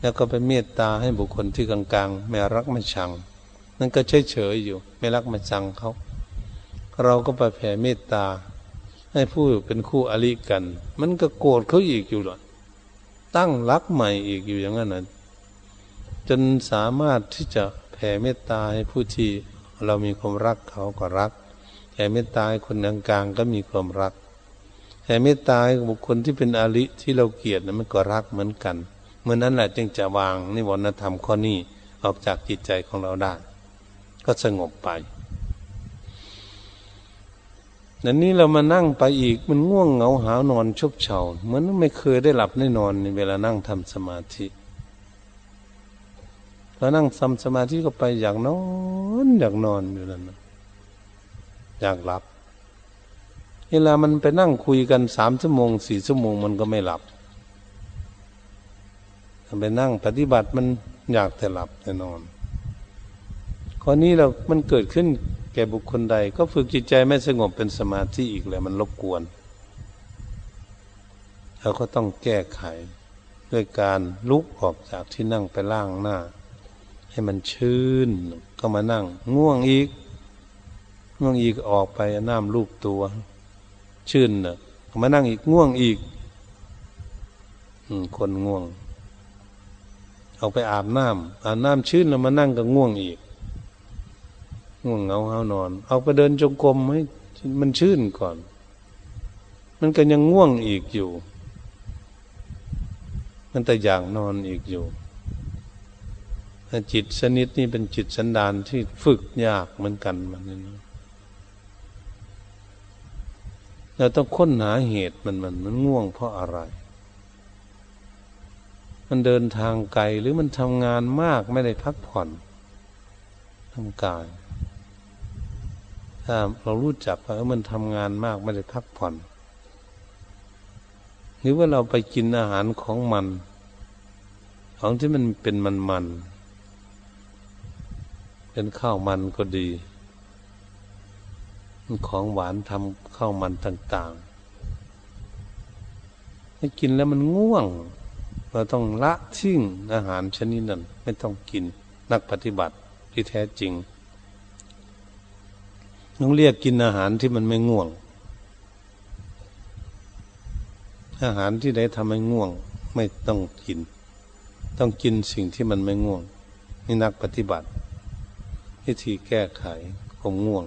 แล้วก็ไปเมตตาให้บุคคลที่กลางๆไม่รักไม่ชัง นั่นก็เฉยๆอยู่ ไม่รักไม่ชังเขา เราก็ไปแผ่เมตตา ให้ผู้เป็นคู่อริกัน มันก็โกรธเขาอีกอยู่หรอตั้งรักใหม่อีกอยู่อย่างนั้นนะ จนสามารถที่จะแผ่เมตตาให้ผู้ที่เรามีความรักเขาก็รักแผ่เมตตาให้คนกลางๆก็มีความรักแผ่เมตตาให้บุคคลที่เป็นอริที่เราเกลียดนั้นมันก็รักเหมือนกันเมื่อนั้นแหละจึงจะวางนิวรณธรรมข้อนี้ออกจากจิตใจของเราได้ ก็สงบไปนันนี้เรามานั่งไปอีกมันง่วงเหงาหานอนชุบเฉาเหมือนไม่เคยได้หลับได้นอนในเวลานั่งทำสมาธิ เรานั่งทำสมาธิก็ไปอยากนอนอยากนอนอยู่นั่นอยากหลับ เวลามันไปนั่งคุยกันสามชั่วโมงสี่ชั่วโมงมันก็ไม่หลับไปนั่งปฏิบัติมันอยากแต่หลับแต่นอนข้อนี้เรา มันเกิดขึ้นแก่บุคคลใด ก็ฝึกจิตใจไม่สงบเป็นสมาธิอีกเลยมันรบกวนเราก็ต้องแก้ไขด้วยการลุกออกจากที่นั่งไปล่างหน้า ให้มันชื้นก็มานั่ง ง่วงอีก ง่วงอีกออกไปน้ำลูบตัว ชื่นเนอะมานั่งอีกง่วงอีกคนง่วง เอาไปอาบน้ำอาบน้ำชื้นแล้วมานั่งก็ง่วงอีก ง่วงเงาเฮานอน เอาไปเดินจงกรมให้มันชื่นก่อน มันก็ยังง่วงอีกอยู่ มันแต่อย่างนอนอีกอยู่ จิตชนิดนี้เป็นจิตสันดานที่ฝึกยากเหมือนกันมันนี่เราต้องค้นหาเหตุมันมันมันง่วงเพราะอะไร มันเดินทางไกลหรือมันทำงานมากไม่ได้พักผ่อนทางกาย ถ้าเรารู้จักว่ามันทำงานมากไม่ได้พักผ่อน หรือว่าเราไปกินอาหารของมัน ของที่มันเป็นมันมัน เป็นข้าวมันก็ดี ของหวานทำข้าวมันต่างๆให้กินแล้วมันง่วง เราต้องละทิ้งอาหารชนิดนั้น ไม่ต้องกินนักปฏิบัติที่แท้จริงต้องเรียกกินอาหารที่มันไม่ง่วง อาหารที่ได้ทำให้ง่วง ไม่ต้องกิน ต้องกินสิ่งที่มันไม่ง่วงนี่นักปฏิบัติ วิธีแก้ไขความง่วง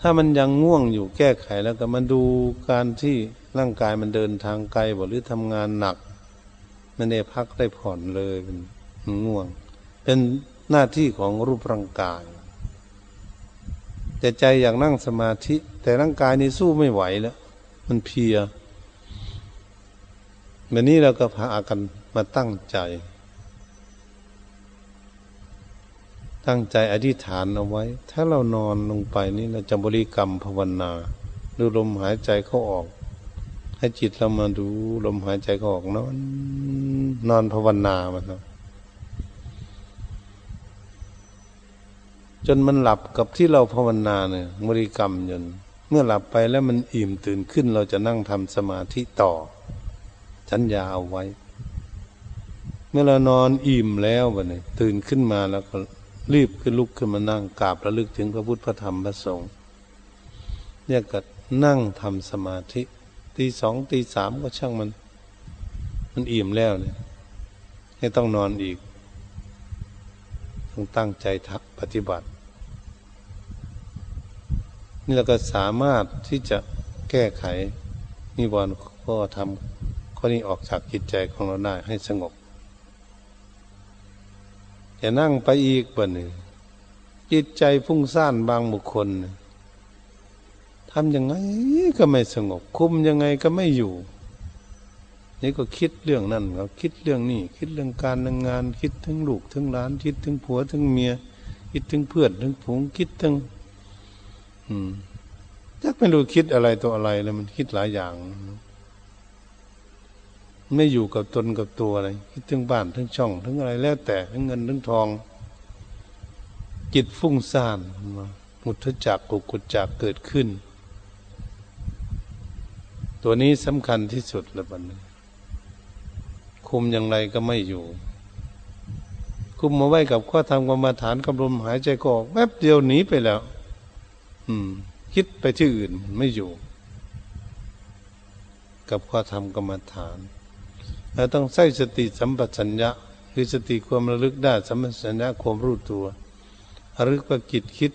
ถ้ามันยังง่วงอยู่แก้ไขแล้วก็มาดูการที่ร่างกายมันเดินทางไกลบ่หรือทำงานหนัก มันได้พักได้ผ่อนเลยเป็นง่วง เป็นหน้าที่ของรูปร่างกายแต่ใจอยากนั่งสมาธิ แต่ร่างกายนี่สู้ไม่ไหวแล้ว มันเพียแบบนี้เราก็พากันมาตั้งใจ ตั้งใจอธิษฐานเอาไว้ ถ้าเรานอนลงไปนี่เราจะบริกรรมภาวนาดูลมหายใจเข้าออก ให้จิตเรามาดูลมหายใจเข้าออกนอน นอนภาวนามันนะจนมันหลับกับที่เราภาวนาเนี่ยบริกรรมจนเมื่อหลับไปแล้วมันอิ่มตื่นขึ้น เราจะนั่งทำสมาธิต่อฉันยาเอาไว้ เมื่อเรานอนอิ่มแล้ววะเนี่ยตื่นขึ้นมาแล้วก็ รีบขึ้นลุกขึ้นมานั่งกราบระลึกถึงพระพุทธพระธรรมพระสงฆ์เนี่ยก็นั่งทำสมาธิตีสองตีสามก็ช่างมัน มันอิ่มแล้วเนี่ยให้ต้องนอนอีก ต้องตั้งใจทักปฏิบัติ นี่เราก็สามารถที่จะแก้ไขนิวรณ์ข้อทำข้อนี้ออกจากจิตใจของเราได้ให้สงบ จะนั่งไปอีกบ่หนึ่งจิตใจฟุ้งซ่านบางบุคคลทำยังไงก็ไม่สงบ คุมยังไงก็ไม่อยู่ นี่ก็คิดเรื่องนั่นก็คิดเรื่องนี้คิดเรื่องการเรื่องงาน คิดถึงลูกถึงหลาน คิดถึงผัวถึงเมีย คิดถึงเพื่อนถึงผงคิดถึง อืมยักไม่รู้คิดอะไรตัวอะไรเลยมันคิดหลายอย่าง ไม่อยู่กับตนกับตัวอะไรคิดถึงบ้านถึงช่องถึงอะไรแล้วแต่ถึงเงินถึงทอง จิตฟุ้งซ่านมุทจักกุกุจักเกิดขึ้น ตัวนี้สำคัญที่สุดละบัดนี้คุมอย่างไรก็ไม่อยู่ คุมมาไว้กับข้อธรรมกรรมฐานกำลมหายใจก็ออกแวบเดียวหนีไปแล้ว อืม คิดไปที่อื่นไม่อยู่ กับข้อธรรมกรรมฐาน เราต้องใส่สติสัมปชัญญะ คือสติความระลึกได้สัมปชัญญะความรู้ตัวระลึกว่าจิตคิด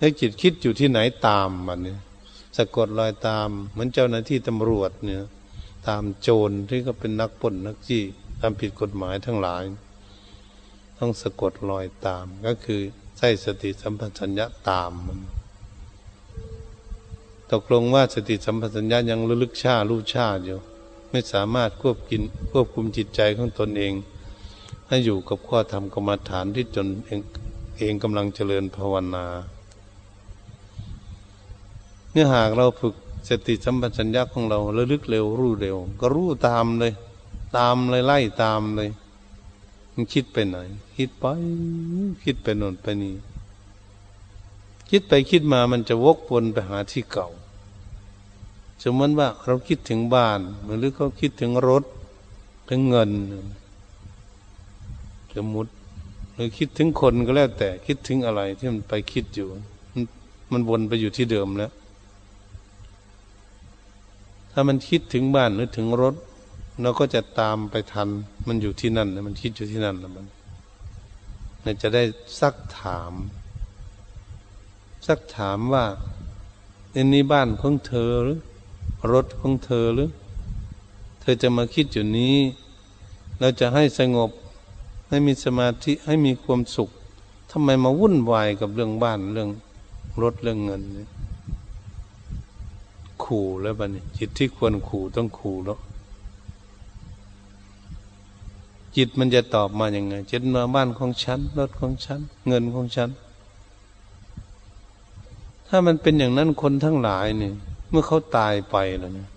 ให้จิตคิดอยู่ที่ไหนตามมันเนี่ยสะกดรอยตาม เหมือนเจ้าหน้าที่ตำรวจเนี่ยตามโจรที่ก็เป็นนักปล้นนักจี้ทำผิดกฎหมายทั้งหลาย ต้องสะกดรอยตามก็คือใช้สติสัมปชัญญะตามมันตกลงว่าสติสัมปชัญญะยังระลึกชารู้ชาอยู่ ไม่สามารถควบกินควบคุมจิตใจของตนเอง ให้อยู่กับข้อธรรมกรรมฐานที่จนเองเองกำลังเจริญภาวนาเนื่อหากเราฝึกสติสัมปชัญญะของเราระลึกเร็วรู้เร็ว ก็รู้ตามเลย ตามเลยไล่ตามเลยมันคิดไปไหน คิดไป คิดไปโน่นไปนี่คิดไปคิดมามันจะวกวนไปหาที่เก่า สมมติว่าเราคิดถึงบ้านหรือเขาคิดถึงรถถึงเงิน สมมติหรือคิดถึงคนก็แล้วแต่คิดถึงอะไรที่มันไปคิดอยู่ มันวนไปอยู่ที่เดิมแล้ว ถ้ามันคิดถึงบ้านหรือถึงรถ เราก็จะตามไปทัน มันอยู่ที่นั่นมันคิดอยู่ที่นั่นแล้วมันเราจะได้ซักถาม ซักถามว่าอันนี้บ้านของเธอหรือ รถของเธอหรือ เธอจะมาคิดอยู่นี้ เราจะให้สงบ ให้มีสมาธิให้มีความสุขทำไมมาวุ่นวายกับเรื่องบ้านเรื่องรถเรื่องเงินนี่ขู่แล้วบัดนี้จิตที่ควรขู่ต้องขู่แล้วจิตมันจะตอบมาอย่างไงจิตมาบ้านของฉันรถของฉัน เงินของฉัน ถ้ามันเป็นอย่างนั้นคนทั้งหลายเนี่ย เมื่อเขาตายไปแล้วเนี่ย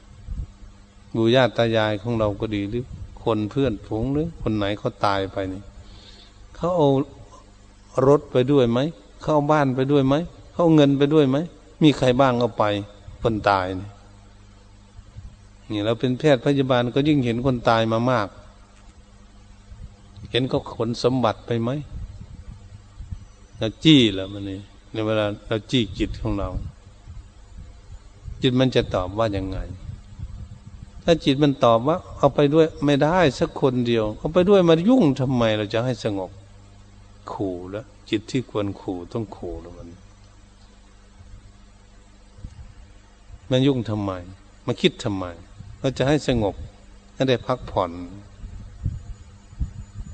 บูญาตายายของเราก็ดีหรือ คนเพื่อนฝูงหรือ คนไหนเขาตายไปเนี่ยเขาเอารถไปด้วยไหมเขาเอาบ้านไปด้วยไหมเขาเอาเงินไปด้วยไหมมีใครบ้างเอาไป คนตายเนี่ยนี่เราเป็นแพทย์พยาบาลก็ยิ่งเห็นคนตายมามาก เห็นก็ขนสมบัติไปไหมเราจี้แล้วมันนี่ในเวลาเราจี้จิตของเรา จิตมันจะตอบว่ายังไง ถ้าจิตมันตอบว่า เอาไปด้วยไม่ได้สักคนเดียว เอาไปด้วยมายุ่งทำไมเราจะให้สงบขู่แล้วจิตที่ควรขู่ต้องขู่แล้วมัน มันยุ่งทำไมมาคิดทำไม เราจะให้สงบให้ได้พักผ่อน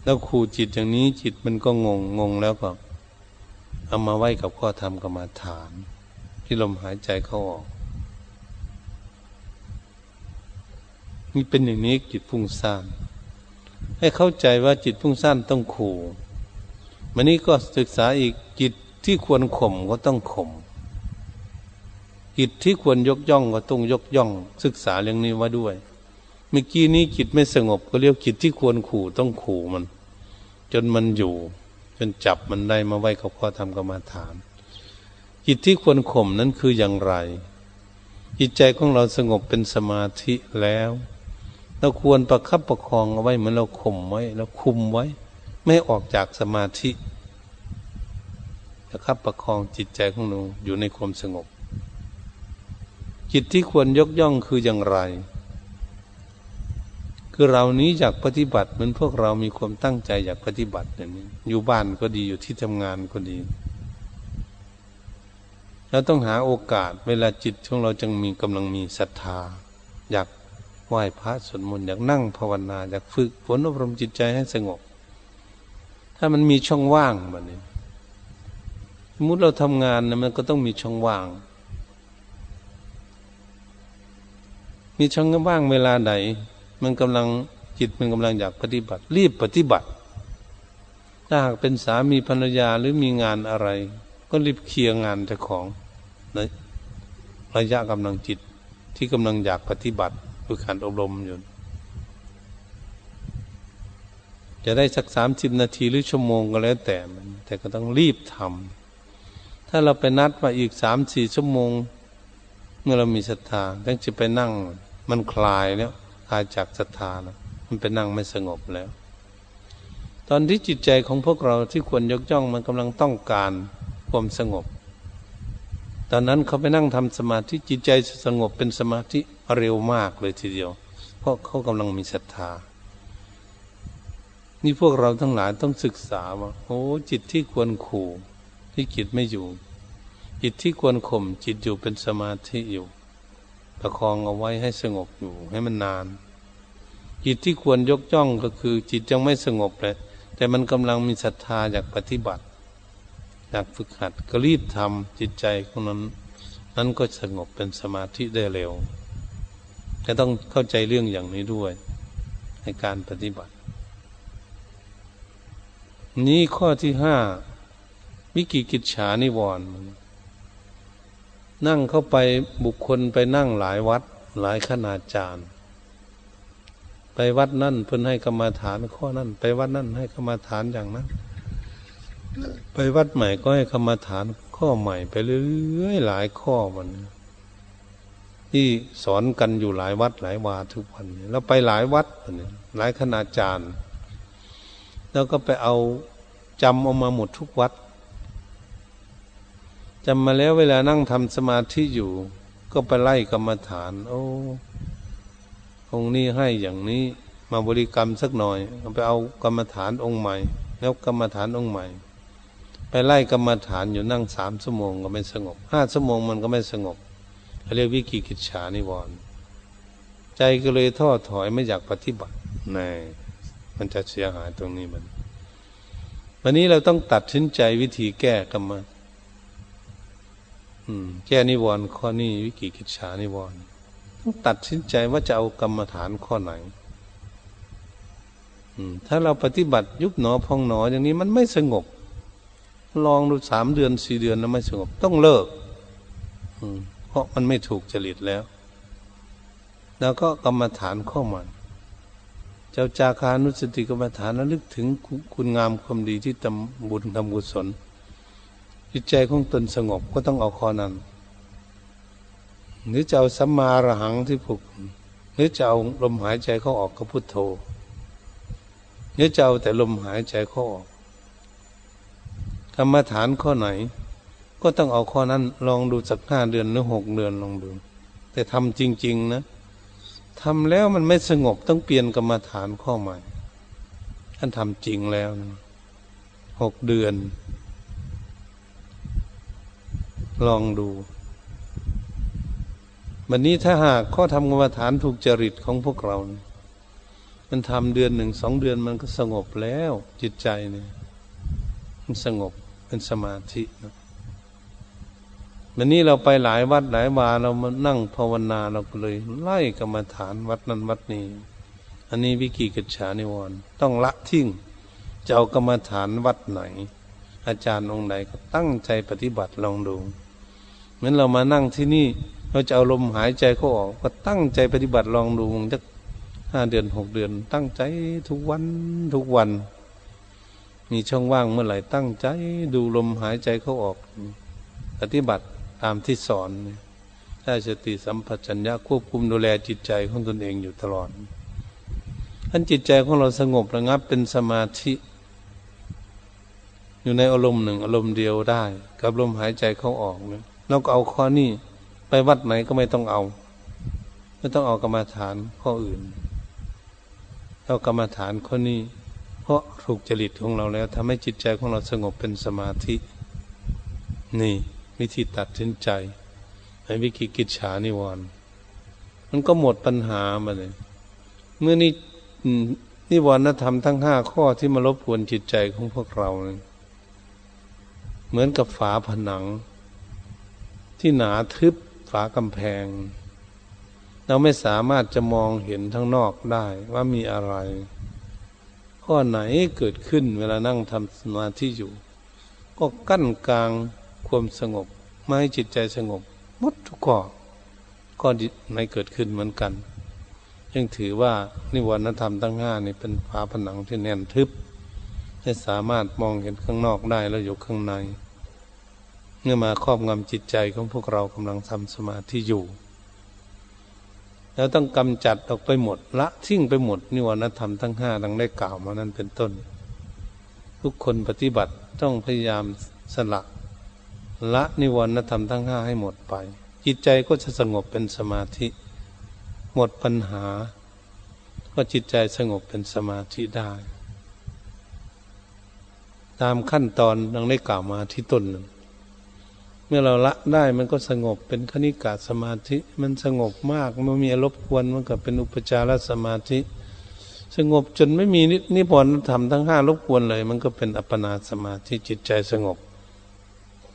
แล้วขู่จิตอย่างนี้จิตมันก็งงงงแล้วก็เอามาไว้กับข้อธรรมกรรมาฐาน ที่ลมหายใจเข้าออก นี่เป็นอย่างนี้จิตพุ่งซ่านให้เข้าใจว่าจิตพุ่งซ่านต้องขู่มันนี้ก็ศึกษาอีกจิตที่ควรข่มก็ต้องข่มจิตที่ควรยกย่องก็ต้องยกย่อง ศึกษาเรื่องนี้ว่าด้วย เมื่อกี้นี้จิตไม่สงบก็เรียกจิตที่ควรขู่ต้องขู่มัน จนมันอยู่ จนจับมันได้มาไว้กับพ่อทำกรรมาฐาน จิตที่ควรข่มนั้นคืออย่างไร จิตใจของเราสงบเป็นสมาธิแล้ว เราควรประคับประคองเอาไว้เหมือนเราข่มไว้เราคุมไว้ ไม่ออกจากสมาธิประคับประคองจิตใจของเราอยู่ในความสงบ จิตที่ควรยกย่องคืออย่างไร คือเรานี้อยากปฏิบัติเหมือนพวกเรามีความตั้งใจอยากปฏิบัติอย่างนี้อยู่บ้านก็ดีอยู่ที่ทำงานก็ดีเราต้องหาโอกาสเวลาจิตของเราจึงมีกำลังมีศรัทธา อยาก ไหว้พระสวดมนต์อยากนั่งภาวนาอยากฝึกฝนอบรมจิตใจให้สงบ ถ้ามันมีช่องว่างแบบนี้สมมติเราทำงานนะมันก็ต้องมีช่องว่าง มีช่องว่างเวลาใดมันกำลังจิตมันกำลังอยากปฏิบัติ รีบปฏิบัติ ถ้าหากเป็นสามีภรรยาหรือมีงานอะไร ก็รีบเคลียร์งานเจ้าของในระยะกำลังจิตที่กำลังอยากปฏิบัติ ฝึกหัดอบรมอยู่ จะได้สักสามสิบนาทีหรือชั่วโมงก็แล้วแต่มัน แต่ก็ต้องรีบทำถ้าเราไปนัดมาอีกสามสี่ชั่วโมง เมื่อเรามีศรัทธาต้งจะไปนั่ง มันคลายแล้วคลายจากศรัทธาแล้วมันไปนั่งไม่สงบแล้ว ตอนที่จิตใจของพวกเราที่ควรยกย่องมันกำลังต้องการความสงบ ตอนนั้นเขาไปนั่งทำสมาธิจิตใจสงบเป็นสมาธิเร็วมากเลยทีเดียว เพราะเขากำลังมีศรัทธา นี่พวกเราทั้งหลายต้องศึกษาว่าโอ้จิตที่ควรขู่ที่จิตไม่อยู่ จิตที่ควรข่มจิตอยู่เป็นสมาธิอยู่ประคองเอาไว้ให้สงบอยู่ให้มันนาน จิตที่ควรยกจ้องก็คือจิตยังไม่สงบเลยแต่มันกำลังมีศรัทธาอยากปฏิบัติ อยากฝึกหัดก็รีบทำจิตใจของนั้น นั้นก็สงบเป็นสมาธิได้เร็วแต่ต้องเข้าใจเรื่องอย่างนี้ด้วย ในการปฏิบัติ นี้ข้อที่ห้าวิกิกิจฉานิวรณ์นั่งเข้าไปบุคคลไปนั่งหลายวัดหลายขนาดจารย์ ไปวัดนั่นเพิ่นให้กรรมาฐานข้อนั่นไปวัดนั่นให้กรรมาฐานอย่างนั้น ไปวัดใหม่ก็ให้กรรมาฐานข้อใหม่ไปเรื่อยๆหลายข้อมันที่สอนกันอยู่หลายวัดหลายวาทุกวันเราไปหลายวัดหลายคณาจารย์ แล้วก็ไปเอาจำเอามาหมดทุกวัดจำมาแล้วเวลานั่งทำสมาธิอยู่ ก็ไปไล่กรรมฐาน โอ้องนี้ให้อย่างนี้มาบริกรรมสักหน่อยไปเอากรรมฐานองค์ใหม่ แล้วกรรมฐานองค์ใหม่ ไปไล่กรรมฐานอยู่นั่งสามชั่วโมงก็ไม่สงบห้าชั่วโมงมันก็ไม่สงบเขาเรียกวิกิกิจฉานิวรณ์ใจก็เลยท้อถอยไม่อยากปฏิบัติในมันจะเสียหายตรงนี้มัน วันนี้เราต้องตัดสินใจวิธีแก้กรรมแก้นิวรณ์ข้อนี้วิกิกิจฉานิวรณ์ต้องตัดสินใจว่าจะเอากรรมฐานข้อไหนถ้าเราปฏิบัติยุบหนอพองหนออย่างนี้มันไม่สงบ ลองดูสามเดือนสี่เดือนแล้วไม่สงบ ต้องเลิกเพราะมันไม่ถูกจริตแล้ว แล้วก็กรรมฐานข้อมัน เจ้าจาคานุสติกรรมฐานระลึกถึงคุณงามความดีที่ทำบุญทำกุศลจิตใจของตนสงบก็ต้องเอาข้อนั้น หรือจะเอาสัมมาระหังที่ผูกหรือจะเอาลมหายใจเข้าออกก็พุทโธหรือจะเอาแต่ลมหายใจเข้าออก กรรมฐานข้อไหน ก็ต้องเอาข้อนั้นลองดูสักห้าเดือนหรือหกเดือนลองดู แต่ทำจริง ๆ นะทำแล้วมันไม่สงบต้องเปลี่ยนกรรมฐานข้อใหม่ท่านทำจริงแล้วนะหกเดือน ลองดูวันนี้ถ้าหากข้อทำกรรมฐานถูกจริตของพวกเรามันทำเดือนหนึ่งสองเดือนมันก็สงบแล้วจิตใจเนี่ยมันสงบ เป็นสมาธินะวันนี้เราไปหลายวัดหลายวาเรามานั่งภาวนาเราก็เลย ไล่กรรมฐานวัดนั้นวัดนี้ อันนี้วิกิกิจฉานิวรณ์ต้องละทิ้งจะเอากรรมฐานวัดไหน อาจารย์องค์ไหนก็ตั้งใจปฏิบัติลองดูเหมือนเรามานั่งที่นี่เราจะเอาลมหายใจเขาออก ก็ตั้งใจปฏิบัติลองดูสักห้าเดือนหกเดือน ตั้งใจทุกวันทุกวัน มีช่องว่างเมื่อไหร่ตั้งใจดูลมหายใจเขาออก ปฏิบัติตามที่สอนถ้สติสัมปชัญญะควบคุมดูแลจิตใจของตนเองอยู่ตลอดท่านจิตใจของเราสงบระงับเป็นสมาธิ อยู่ในอารมณ์หนึ่งอารมณ์เดียวได้ กับลมหายใจเขาออกเนี่ยเราก็เอาข้อนี้ไปวัดไหนก็ไม่ต้องเอา ไม่ต้องเอากรรมฐานข้ออื่นเอากรรมฐานข้อนี้ เพราะถูกจริตของเราแล้วทำให้จิตใจของเราสงบเป็นสมาธิ นี่ วิธีตัดสินใจในวิกิกิจฉานิวรณ์มันก็หมดปัญหามาเลยเมื่อนี้นิวรณธรรมทั้งห้าข้อที่มารบกวนจิตใจของพวกเราเหมือนกับฝาผนัง ที่หนาทึบฝากำแพง เราไม่สามารถจะมองเห็นทั้งนอกได้ว่ามีอะไร ข้อไหนเกิดขึ้นเวลานั่งทำสมาธิอยู่ ก็กั้นกลางความสงบไม่ให้จิตใจสงบหมดทุกข้อก็ไม่เกิดขึ้นเหมือนกันยังถือว่านิวรณธรรมทั้งห้านี่เป็นฝาผนังที่แน่นทึบให้สามารถมองเห็นข้างนอกได้แล้วอยู่ข้างในเมื่อมาครอบงำจิตใจของพวกเรากำลังทำสมาธิอยู่ แล้วต้องกำจัดออกไปหมด ละทิ้งไปหมดนิวรณธรรมทั้งห้าดังได้กล่าวมานั้นเป็นต้น ทุกคนปฏิบัติต้องพยายามสละ ละนิวรณธรรมทั้งห้าให้หมดไป จิตใจก็จะสงบเป็นสมาธิ หมดปัญหา ก็จิตใจสงบเป็นสมาธิได้ ตามขั้นตอนดังได้กล่าวมาที่ต้น เมื่อเราละได้มันก็สงบเป็นคณิกาสมาธิ มันสงบมากไมันมีอรบกวนมันก็เป็นอุปจารสมาธิ สงบจนไม่มีนิพนธ์ธรรมทั้งห้ารบกวนเลย มันก็เป็นอัปปนาสมาธิจิตใจสงบ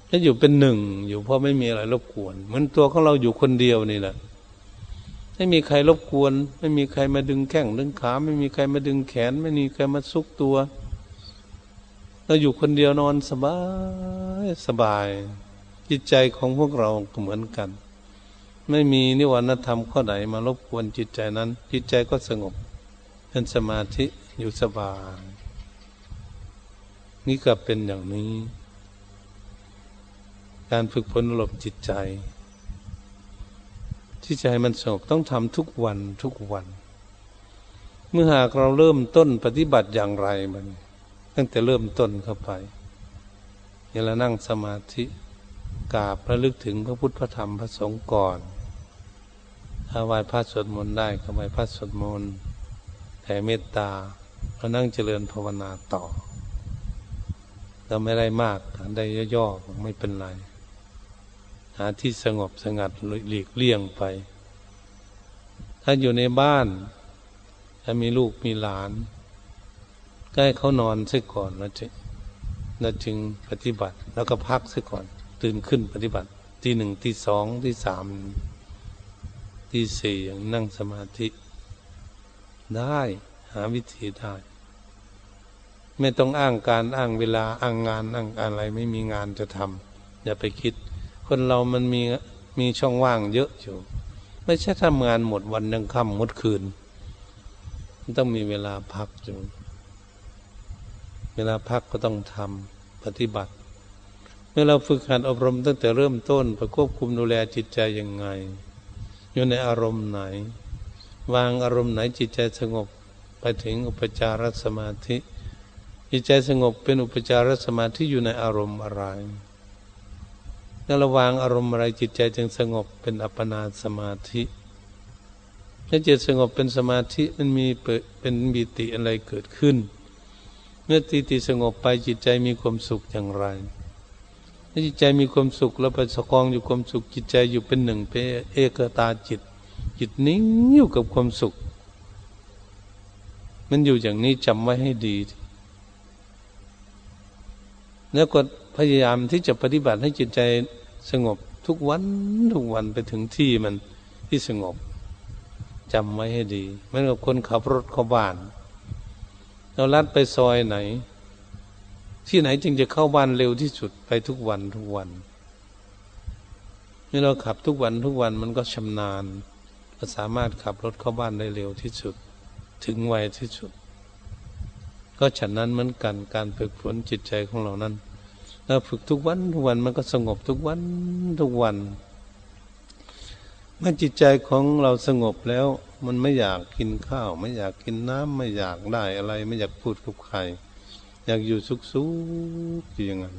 ถ้าอยู่เป็นหนึ่งอยู่เพราะไม่มีอะไรรบกวน เหมือนตัวของเราอยู่คนเดียวนี่แหละไม่มีใครรบกวน ไม่มีใครมาดึงแข้งดึงขา ไม่มีใครมาดึงแขน ไม่มีใครมาซุกตัว เราอยู่คนเดียวนอนสบายสบาย จิตใจของพวกเราเหมือนกัน ไม่มีนิวรณธรรมข้อใดมารบกวนจิตใจนั้น จิตใจก็สงบ เป็นสมาธิอยู่สบายนี่ก็เป็นอย่างนี้ การฝึกฝนหลบจิตใจ ที่ใจมันสงบต้องทำทุกวันทุกวัน เมื่อหากเราเริ่มต้นปฏิบัติอย่างไรมัน ตั้งแต่เริ่มต้นเข้าไปอย่างเรานั่งสมาธิ กราบระลึกถึงพระพุทธพระธรรมพระสงฆ์ก่อน ถ้าไหว้พระสวดมนต์ได้ก็ไหว้พระสวดมนต์แผ่เมตตาเรานั่งเจริญภาวนาต่อเราไม่ได้มากได้ย่อๆไม่เป็นไร หาที่สงบสงัดหลีกเลี่ยงไป ถ้าอยู่ในบ้าน ถ้ามีลูกมีหลาน ใก็ให้เขานอนซะก่อนแล้วจึงแล้วจึงปฏิบัติแล้วก็พักซะก่อน ตื่นขึ้นปฏิบัติ ที่หนึ่งที่สองที่สามที่สี่อย่างนั่งสมาธิ ได้หาวิธีได้ ไม่ต้องอ้างการอ้างเวลาอ้างงานอ้างอะไรไม่มีงานจะทำอย่าไปคิด คนเรามันมีมีช่องว่างเยอะอยู่ ไม่ใช่ทำงานหมดวันยังค่ำหมดคืนมันต้องมีเวลาพักอยู่ เวลาพักก็ต้องทำปฏิบัติ เมื่อเราฝึกหัดอบรมตั้งแต่เริ่มต้นประควบคุมดูแลจิตใจยังไง อยู่ในอารมณ์ไหน วางอารมณ์ไหนจิตใจสงบไปถึงอุปจารสมาธิ จิตใจสงบเป็นอุปจารสมาธิอยู่ในอารมณ์อะไรแล้วระวางอารมณ์อะไรจิตใจจึงสงบเป็นอัปปนาสมาธิถ้าจิตสงบเป็นสมาธิมันมีเป็นบิติอะไรเกิดขึ้น เมื่อติติสงบไปจิตใจมีความสุขอย่างไร จิตใจมีความสุขแล้วไปสกองอยู่ความสุขจิตใจอยู่เป็นหนึ่งเป็นเอกตาจิต จิตนิ่งอยู่กับความสุข มันอยู่อย่างนี้จำไว้ให้ดี แล้วก็พยายามที่จะปฏิบัติให้จิตใจสงบทุกวันทุกวันไปถึงที่มันที่สงบจำไว้ให้ดีเหมือนกับคนขับรถเข้าบ้าน เราลัดไปซอยไหน ที่ไหนจึงจะเข้าบ้านเร็วที่สุดไปทุกวันทุกวันเมื่อเราขับทุกวันทุกวันมันก็ชำนาญก็สามารถขับรถเข้าบ้านได้เร็วที่สุด ถึงไวที่สุด ก็ฉันนั้นเหมือนกันการฝึกฝนจิตใจของเรานั้นเราฝึกทุกวันทุกวันมันก็สงบทุกวันทุกวัน เมื่อจิตใจของเราสงบแล้ว มันไม่อยากกินข้าว ไม่อยากกินน้ำไม่อยากได้อะไร ไม่อยากพูดกับใคร อยากอยู่สุขสุขอยู่อย่างนั้น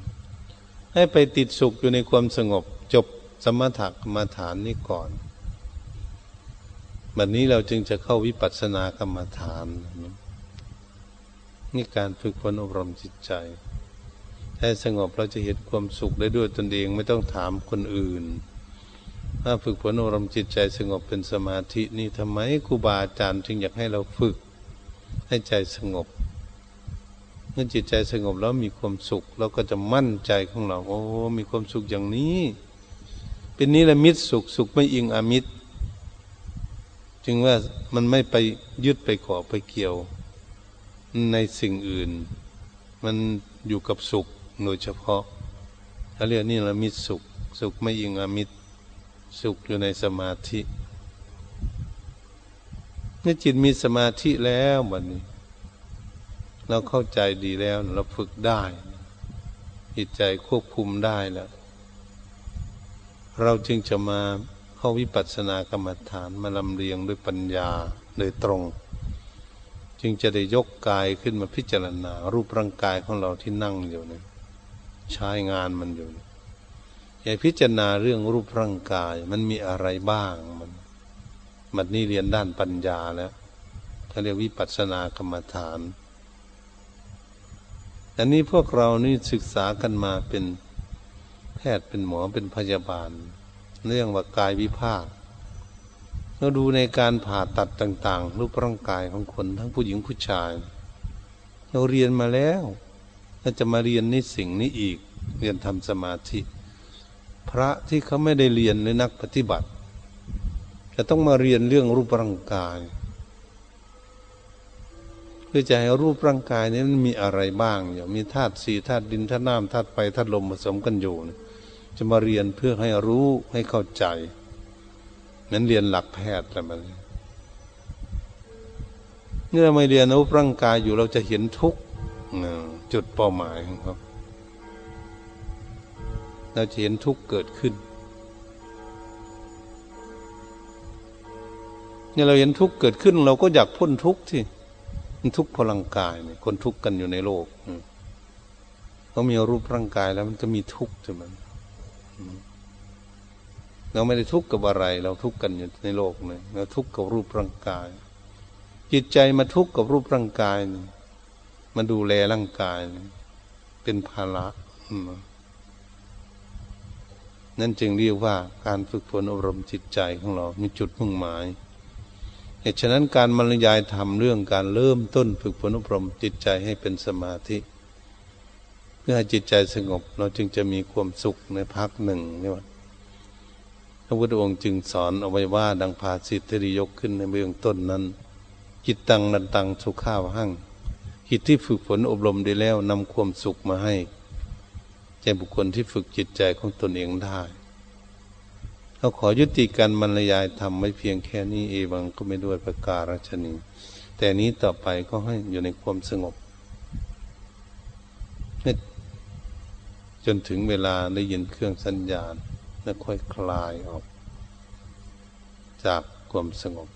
ให้ไปติดสุขอยู่ในความสงบ จบสมถะกรรมฐานนี้ก่อนแบบนี้เราจึงจะเข้าวิปัสสนากรรมฐานนี่การฝึกฝนอบรมจิตใจให้สงบเราจะเห็นความสุขได้ด้วยตนเองไม่ต้องถามคนอื่น ถ้าฝึกฝนอบรมจิตใจสงบเป็นสมาธินี่ทำไมครูบาอาจารย์จึงอยากให้เราฝึก ให้ใจสงบ เมื่อจิตใจสงบแล้วมีความสุขเราก็จะมั่นใจของเราโอ้มีความสุขอย่างนี้ เป็นนิรมิตสุขสุขไม่อิงอมิตร จึงว่ามันไม่ไปยึดไปเกาะไปเกี่ยว ในสิ่งอื่น มันอยู่กับสุขโดยเฉพาะเขาเรียกนี่ละมิตสุข สุขไม่ยิงอมิตร สุขอยู่ในสมาธิเมื่อจิตมีสมาธิแล้วบัดนี้ เราเข้าใจดีแล้วเราฝึกได้จิตใจควบคุมได้แล้ว เราจึงจะมาเข้าวิปัสสนากรรมฐานมาลำเลียงด้วยปัญญาโดยตรง จึงจะได้ยกกายขึ้นมาพิจารณา รูปร่างกายของเราที่นั่งอยู่เนี่ยใช้งานมันอยู่อย่าพิจารณาเรื่องรูปร่างกายมันมีอะไรบ้างมัน มันนี่เรียนด้านปัญญาแล้วเขาเรียกวิปัสสนากรรมฐาน อันนี้พวกเรานี่ศึกษากันมาเป็นแพทย์เป็นหมอเป็นพยาบาล เรื่องว่ากายวิภาคเราดูในการผ่าตัดต่างๆ รูปร่างกายของคนทั้งผู้หญิงผู้ชาย เราเรียนมาแล้วเราจะมาเรียนนี่สิ่งนี้อีก เรียนทำสมาธิ พระที่เขาไม่ได้เรียนหรือนักปฏิบัติ จะต้องมาเรียนเรื่องรูปร่างกาย คือจะให้รูปร่างกายนี้มันมีอะไรบ้างอย่างมีธาตุสี่ธาตุดินธาตุน้ำธาตุไฟธาตุลมผสมกันอยู่จะมาเรียนเพื่อให้รู้ให้เข้าใจนั้นเรียนหลักแพทย์แล้วมันเมื่อไม่เรียนรูปร่างกายอยู่เราจะเห็นทุกจุดเป้าหมายของเขาเราจะเห็นทุกเกิดขึ้นเนี่ยเราเห็นทุกเกิดขึ้น เราก็อยากพ้นทุกที่ มันทุกข์พลังกายเนี่ยคนทุกข์กันอยู่ในโลกเขามีรูปร่างกายแล้วมันก็มีทุกข์ใช่ไหมเราไม่ได้ทุกข์กับอะไร เราทุกข์กันอยู่ในโลกเนี่ยเราทุกข์กับรูปร่างกาย จิตใจมาทุกข์กับรูปร่างกายมาดูแลร่างกาย เป็นภาระนั่นจึงเรียกว่าการฝึกฝนอบรมจิตใจของเรา มีจุดมุ่งหมาย เหตุฉะนั้นการบรรยายธรรมเรื่องการเริ่มต้นฝึกฝนอบรมจิตใจให้เป็นสมาธิ เพื่อให้จิตใจสงบ เราจึงจะมีความสุขในพักหนึ่งนี่ว่าพระพุทธองค์จึงสอนเอาไว้ว่าดังภาสิทธิยกขึ้นในเบื้องต้นนั้น จิตตังนันตังสุข้าวหั่งจิตที่ฝึกฝนอบรมได้แล้วนำความสุขมาให้แก่บุคคลที่ฝึกจิตใจของตนเองได้ เราขอยุติการบรรยายทำไม่เพียงแค่นี้เอวังก็ไม่ด้วยประการชนีแต่นี้ต่อไปก็ให้อยู่ในความสงบจนถึงเวลาได้ยินเครื่องสัญญาณ แล้วค่อยคลายออก จากความสงบ